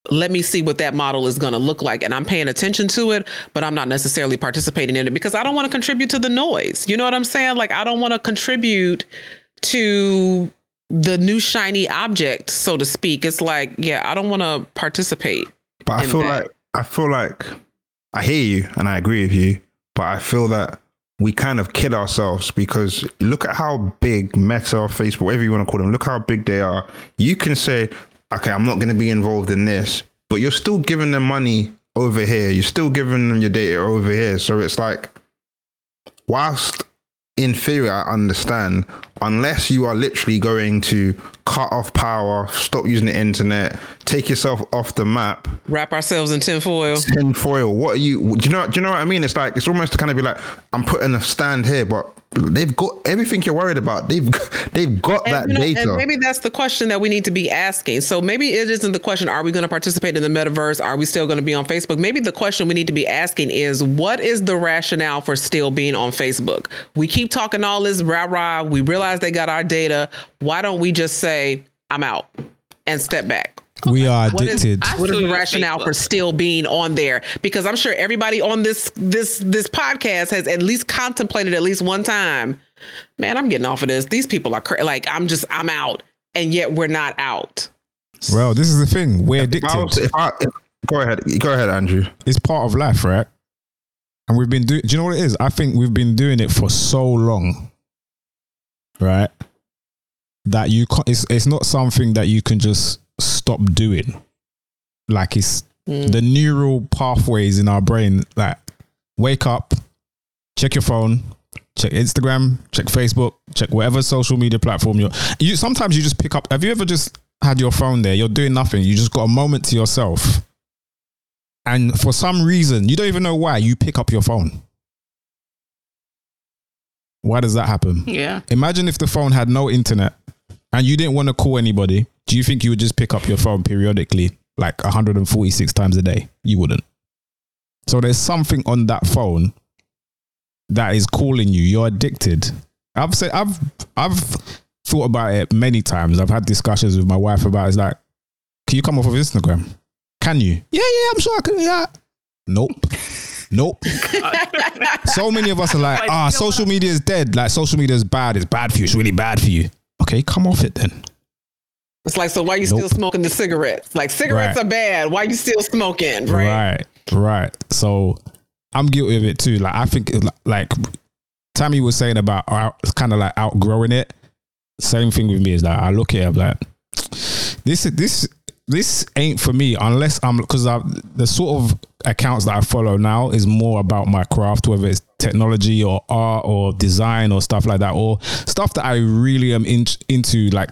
Let me see what that model is going to look like. And I'm paying attention to it, but I'm not necessarily participating in it because I don't want to contribute to the noise. You know what I'm saying? Like, I don't want to contribute to the new shiny object, so to speak. It's like, yeah, I don't want to participate. But I feel that. like I feel like I hear you and I agree with you, but I feel that we kind of kid ourselves because look at how big Meta, Facebook, whatever you want to call them, look how big they are. You can say, okay, I'm not going to be involved in this, but you're still giving them money over here. You're still giving them your data over here. So it's like, whilst in theory, I understand, unless you are literally going to cut off power, stop using the internet, take yourself off the map, Wrap ourselves in tinfoil. tinfoil. What are you? Do you know? Do you know what I mean? It's like it's almost to kind of be like I'm putting a stand here, but they've got everything you're worried about. They've they've got that you know, data. and maybe that's the question that we need to be asking. So maybe it isn't the question, are we going to participate in the metaverse? Are we still going to be on Facebook? Maybe the question we need to be asking is what is the rationale for still being on Facebook? We keep talking all this rah rah. We realize they got our data. Why don't we just say, I'm out and step back? We are addicted. what is the rationale for still being on there? Because I'm sure everybody on this this this podcast has at least contemplated at least one time. Man, I'm getting off of this. These people are cra- like, I'm just, I'm out, and yet we're not out. Well, this is the thing. We're addicted. If I was- addicted. if I- if- go ahead, go ahead, Andrew. It's part of life, right? And we've been doing. Do you know what it is? I think we've been doing it for so long, right? That you can't. It's it's not something that you can just stop doing. Like it's mm. the neural pathways in our brain. Like wake up, check your phone, check Instagram, check Facebook, check whatever social media platform you're. You sometimes you just pick up. Have you ever just had your phone there? You're doing nothing. You just got a moment to yourself and for some reason you don't even know why you pick up your phone why does that happen? Yeah. imagine if the phone had no internet and you didn't want to call anybody. Do you think you would just pick up your phone periodically like 146 times a day? You wouldn't. So there's something on that phone that is calling you. You're addicted. I've said i've i've thought about it many times. I've had discussions with my wife about it. it's like can you come off of instagram? Can you? Yeah yeah i'm sure i can yeah nope nope so many of us are like ah social media is dead like social media is bad it's bad for you it's really bad for you okay come off it then It's like, so why are you still smoking the cigarettes? Like cigarettes Right. are bad. Why are you still smoking? Right. Right, right. So I'm guilty of it too. Like I think, it- like Tammy was saying about it's kind of like outgrowing it. Same thing with me is like I look at it I'm like this, this, this ain't for me unless I'm because the sort of accounts that I follow now is more about my craft, whether it's technology or art or design or stuff like that, or stuff that I really am in, into, like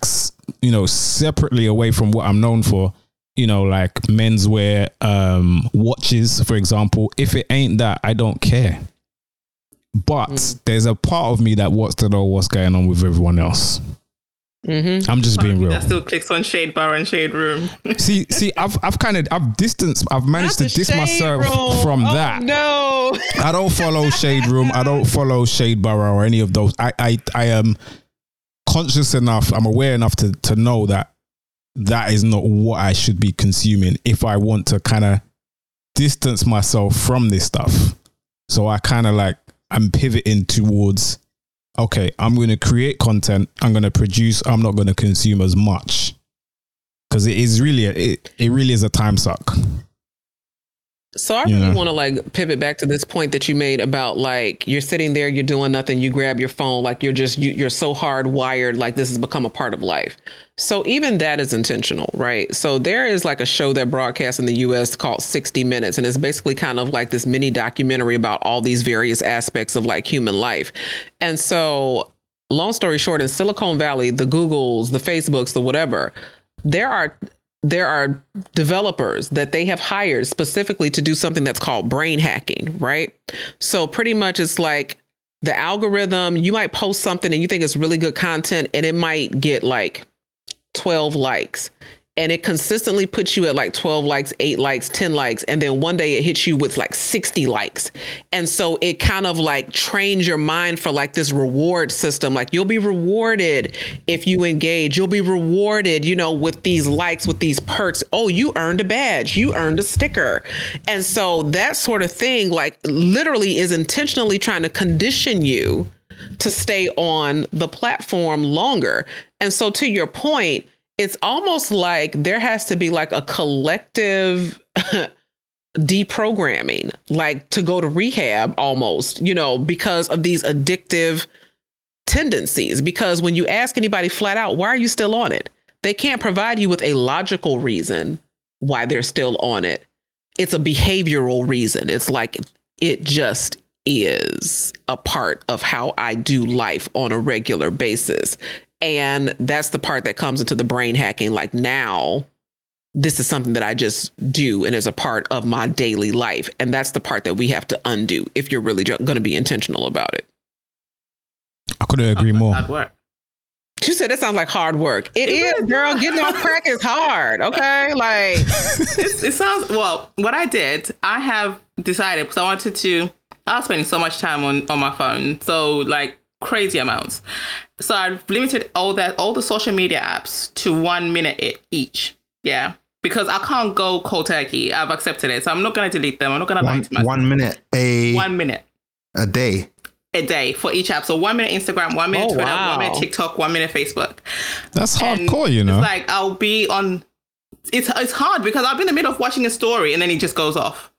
you know, separately away from what I'm known for. You know, like menswear, um, watches, for example. If it ain't that, I don't care. But there's a part of me that wants to know what's going on with everyone else. Mm-hmm. I'm just being real. That still clicks on Shade Bar and Shade Room. see, see, I've I've kind of I've distanced, I've managed to dis myself from Oh, that. No. I don't follow Shade Room. I don't follow Shade bar or any of those. I I I am conscious enough. I'm aware enough to to know that that is not what I should be consuming if I want to kind of distance myself from this stuff. So I kind of like I'm pivoting towards okay, I'm going to create content, I'm going to produce, I'm not going to consume as much. Cuz it is really a, it, it really is a time suck. So I really know. want to like pivot back to this point that you made about like you're sitting there, you're doing nothing, you grab your phone, like you're just you, you're so hardwired, like this has become a part of life. So even that is intentional, right? So there is like a show that broadcasts in the U.S. called 60 Minutes, and it's basically kind of like this mini documentary about all these various aspects of like human life. And so, long story short, in Silicon Valley, the Googles, the Facebooks, the whatever, there are there are developers that they have hired specifically to do something that's called brain hacking, right? So pretty much it's like the algorithm, you might post something and you think it's really good content and it might get like 12 likes. And it consistently puts you at like 12 likes, eight likes, 10 likes. And then one day it hits you with like 60 likes. And so it kind of like trains your mind for like this reward system. Like you'll be rewarded if you engage. You'll be rewarded, you know, with these likes, with these perks. Oh, you earned a badge, you earned a sticker. And so that sort of thing, like literally is intentionally trying to condition you to stay on the platform longer. And so, to your point, it's almost like there has to be like a collective deprogramming, like to go to rehab almost, you know, because of these addictive tendencies. Because when you ask anybody flat out, why are you still on it? They can't provide you with a logical reason why they're still on it. It's a behavioral reason. It's like it just is a part of how I do life on a regular basis. And that's the part that comes into the brain hacking. Like now, this is something that I just do and is a part of my daily life. And that's the part that we have to undo if you're really going to be intentional about it. I couldn't agree more. Hard work. You said it sounds like hard work. It is, girl. Getting off crack is hard. Okay. Like, It's, it sounds well. What I did, I have decided because I wanted to. I was spending so much time on on my phone, so like crazy amounts. So I've limited all that all the social media apps to one minute each. Yeah, because I can't go cold turkey. I've accepted it, so I'm not gonna delete them. I'm not gonna lie One, to myself. one minute a One minute a day. a day for each app. So one minute Instagram, one minute Oh, Twitter, wow. one minute TikTok, one minute Facebook. That's And hardcore, you know. It's like I'll be on. It's it's hard because I'll be in the middle of watching a story and then it just goes off.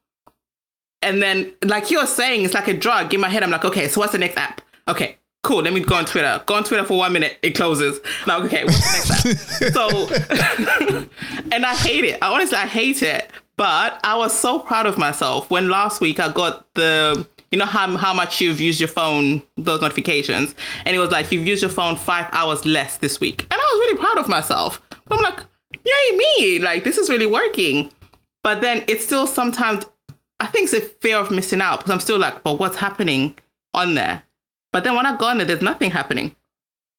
And then, like you're saying, it's like a drug. In my head, I'm like, okay, so what's the next app? Okay, cool. Let me go on Twitter. Go on Twitter for one minute. It closes. Like, okay, what's the next so, and I hate it. I honestly, I hate it. But I was so proud of myself when last week I got the, you know, how, how much you've used your phone, those notifications. And it was like, you've used your phone five hours less this week. And I was really proud of myself. I'm like, yay, me. Like, this is really working. But then it's still sometimes, I think it's a fear of missing out because I'm still like, but what's happening on there? But then when I go on there, there's nothing happening.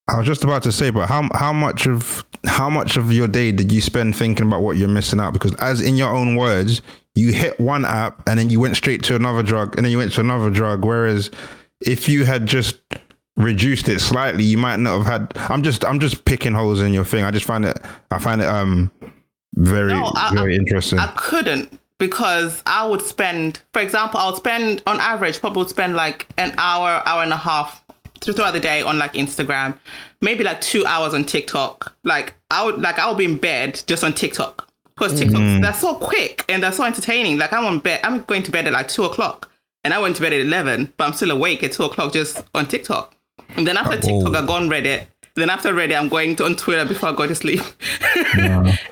I was just about to say, but how how much of how much of your day did you spend thinking about what you're missing out? Because as in your own words, you hit one app and then you went straight to another drug and then you went to another drug. Whereas if you had just reduced it slightly, you might not have had. I'm just I'm just picking holes in your thing. I just find it I find it um very No, I- very interesting. I couldn't because I would spend, for example, I would spend on average, probably would spend like an hour, hour and a half throughout the day on like Instagram, maybe like two hours on TikTok. Like I would, like I would be in bed just on TikTok because TikTok Mm. that's so quick and that's so entertaining. Like I'm on bed, I'm going to bed at like two o'clock, and I went to bed at eleven, but I'm still awake at two o'clock just on TikTok. And then after TikTok, I go on Reddit. Then after Reddit, I'm going to on Twitter before I go to sleep.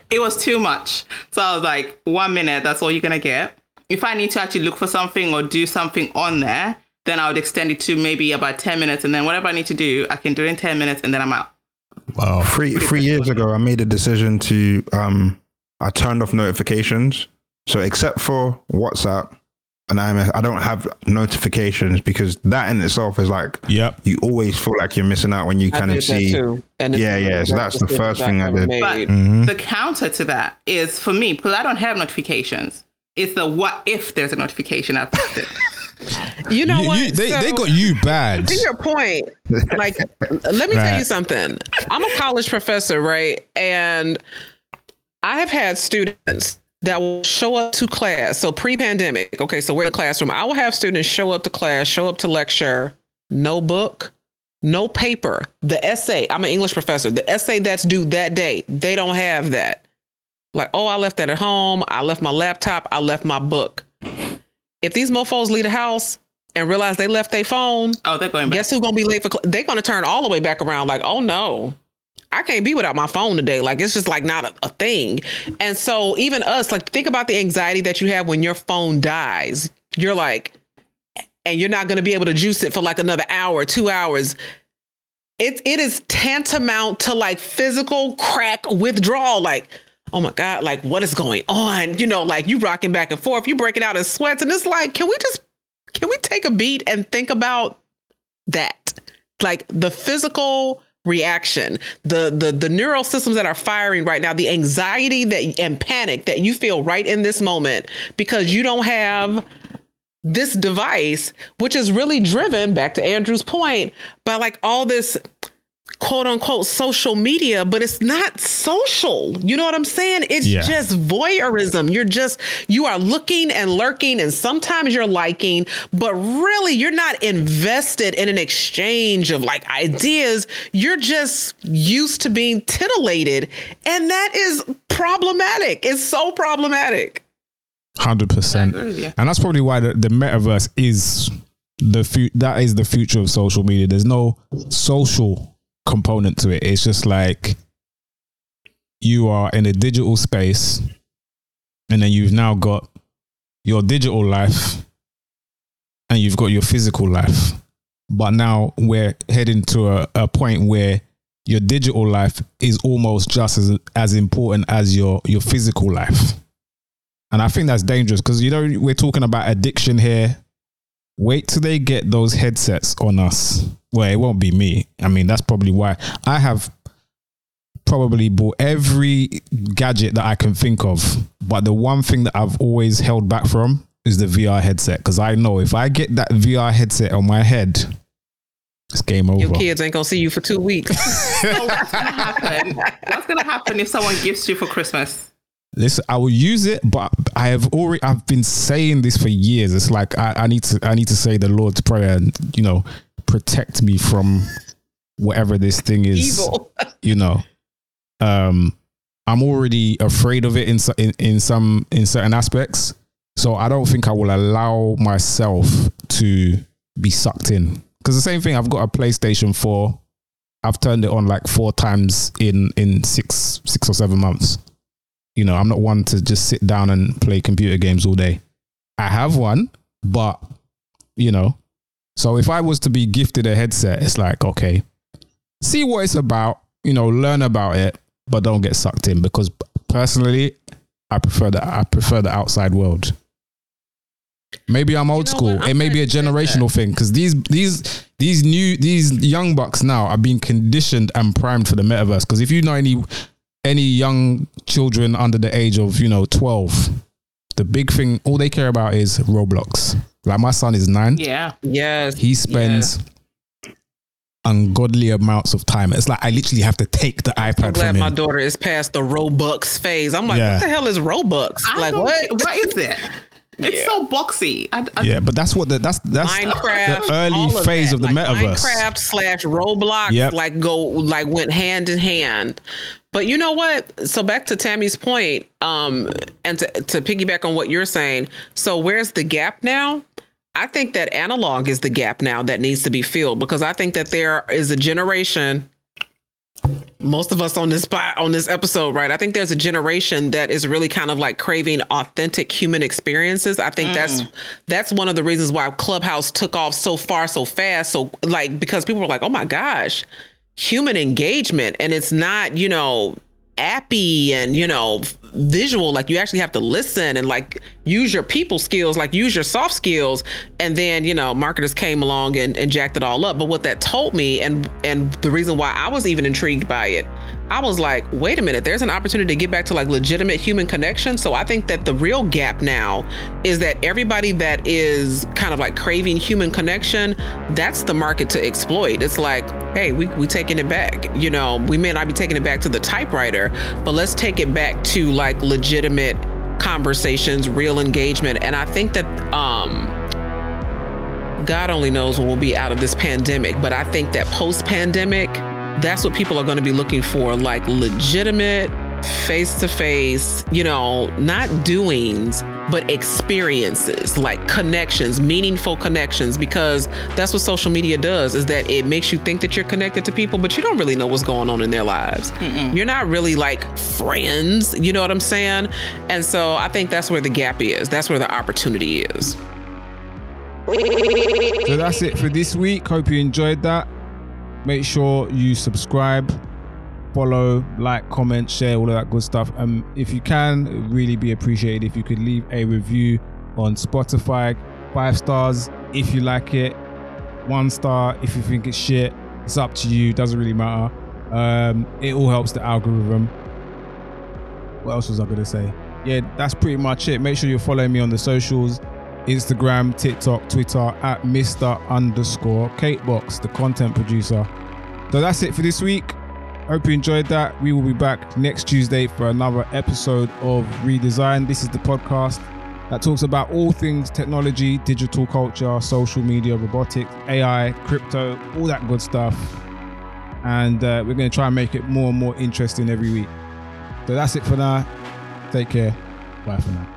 it was too much. So I was like, one minute, that's all you're gonna get. If I need to actually look for something or do something on there, then I would extend it to maybe about 10 minutes. And then whatever I need to do, I can do it in 10 minutes and then I'm out. Wow. Three three years ago, I made a decision to um, I turned off notifications. So except for WhatsApp, and I'm I don't have notifications because that in itself is like Yep. you always feel like you're missing out when you I kind of see. And it's Yeah, yeah. So that's the first thing I ever did. made. But mm-hmm. the counter to that is for me, because I don't have notifications. It's the what if there's a notification I've posted. You know You- what? you- they, they got you bad. To your point, like, let me tell you something. I'm a college professor, right? And I have had students that will show up to class. So pre-pandemic, okay, so we're in the classroom. I will have students show up to class, show up to lecture, no book, no paper. The essay, I'm an English professor. The essay that's due that day, they don't have that. Like, oh, I left that at home. I left my laptop. I left my book. If these mofos leave the house and realize they left their phone, oh, they're going. Back. Guess who's gonna be late for? Cl- they're gonna turn all the way back around. Like, oh no, I can't be without my phone today. Like it's just like not a, a, thing. And so even us, like think about the anxiety that you have when your phone dies. You're like, and you're not going to be able to juice it for like another hour, two hours. It it is tantamount to like physical crack withdrawal. Like, oh my god, like what is going on? You know, like you rocking back and forth, you breaking out in sweats, and it's like, can we just can we take a beat and think about that? Like the physical reaction. The the the neural systems that are firing right now the anxiety that and panic that you feel right in this moment because you don't have this device which is really driven back to Andrew's point by like all this quote unquote social media, but it's not social. You know what I'm saying? It's yeah. just voyeurism. You're just, you are looking and lurking, and sometimes you're liking, but really you're not invested in an exchange of like ideas. You're just used to being titillated. And that is problematic. It's so problematic. 100%. And that's probably why the, the metaverse is the fu- that is the future of social media. There's no social component to it. It's just like you are in a digital space and then you've now got your digital life and you've got your physical life. But now we're heading to a, a point where your digital life is almost just as as important as your your physical life. And I think that's dangerous because you know we're talking about addiction here. Wait till they get those headsets on us well, it won't be me. I mean, that's probably why I have probably bought every gadget that I can think of. But the one thing that I've always held back from is the VR headset because I know if I get that VR headset on my head, it's game over. Your kids ain't gonna see you for two weeks. so what's gonna happen? What's gonna happen if someone gifts you for Christmas? Listen, I will use it, but I have already I've been saying this for years. It's like I, I need to I need to say the Lord's Prayer and you know protect me from whatever this thing is. Evil. you know, um, I'm already afraid of it in, in in some in certain aspects. So I don't think I will allow myself to be sucked in. Because the same thing, I've got a PlayStation 4. I've turned it on like four times in in six six or seven months. You know, I'm not one to just sit down and play computer games all day. I have one, but you know, so if I was to be gifted a headset, it's like, okay, see what it's about, you know, learn about it, but don't get sucked in because personally, I prefer the I prefer the outside world. Maybe I'm old you know school. I'm it may be a generational thing because these these these new these young bucks now are being conditioned and primed for the metaverse. Because if you know any any young children under the age of you know twelve, the big thing all they care about is Roblox. Like my son is nine. Yeah. Yes. He spends yeah. ungodly amounts of time. It's like I literally have to take the iPad I'm glad my daughter is past the Robux phase. I'm like, yeah. what the hell is Robux? I like what? What is it? It's yeah. so boxy. I, I, yeah, but that's what the that's that's Minecraft, the early phase of, of, the like metaverse. Minecraft slash Roblox yep. like go like went hand in hand. But you know what? So back to Tammy's point, um, and to, to piggyback on what you're saying. So where's the gap now? I think that analog is the gap now that needs to be filled because I think that there is a generation most of us on this spot on this episode, right? I think there's a generation that is really kind of like craving authentic human experiences. I think mm. that's that's one of the reasons why Clubhouse took off so far so fast. So like because people were like, "Oh my gosh, human engagement." And it's not, you know, appy and you know visual like you actually have to listen and like use your people skills like use your soft skills. And then you know marketers came along and, and jacked it all up. But what that told me and and the reason why i was even intrigued by it I was like, wait a minute, there's an opportunity to get back to like legitimate human connection. So I think that the real gap now is that everybody that is kind of like craving human connection, that's the market to exploit. It's like, hey, we we taking it back. You know, we may not be taking it back to the typewriter, but let's take it back to like legitimate conversations, real engagement. And I think that um God only knows when we'll be out of this pandemic, but I think that post pandemic, that's what people are going to be looking for like legitimate, face to face, you know, not doings, but experiences, like connections, meaningful connections, because that's what social media does is that it makes you think that you're connected to people, but you don't really know what's going on in their lives. You're not really like friends, you know what I'm saying? And so I think that's where the gap is. That's where the opportunity is. So that's it for this week. Hope you enjoyed that. Make sure you subscribe, follow, like, comment, share, all of that good stuff. And if you can, it'd really be appreciated if you could leave a review on Spotify. Five stars if you like it, one star if you think it's shit. It's up to you, doesn't really matter. Um, it all helps the algorithm. What else was I gonna say? Yeah, that's pretty much it. Make sure you're following me on the socials. Instagram, TikTok, Twitter at Mr. underscore Katebox, the content producer. So that's it for this week. Hope you enjoyed that. We will be back next Tuesday for another episode of Redesign. This is the podcast that talks about all things technology, digital culture, social media, robotics, AI, crypto, all that good stuff. And uh, we're going to try and make it more and more interesting every week. So that's it for now. Take care. Bye for now.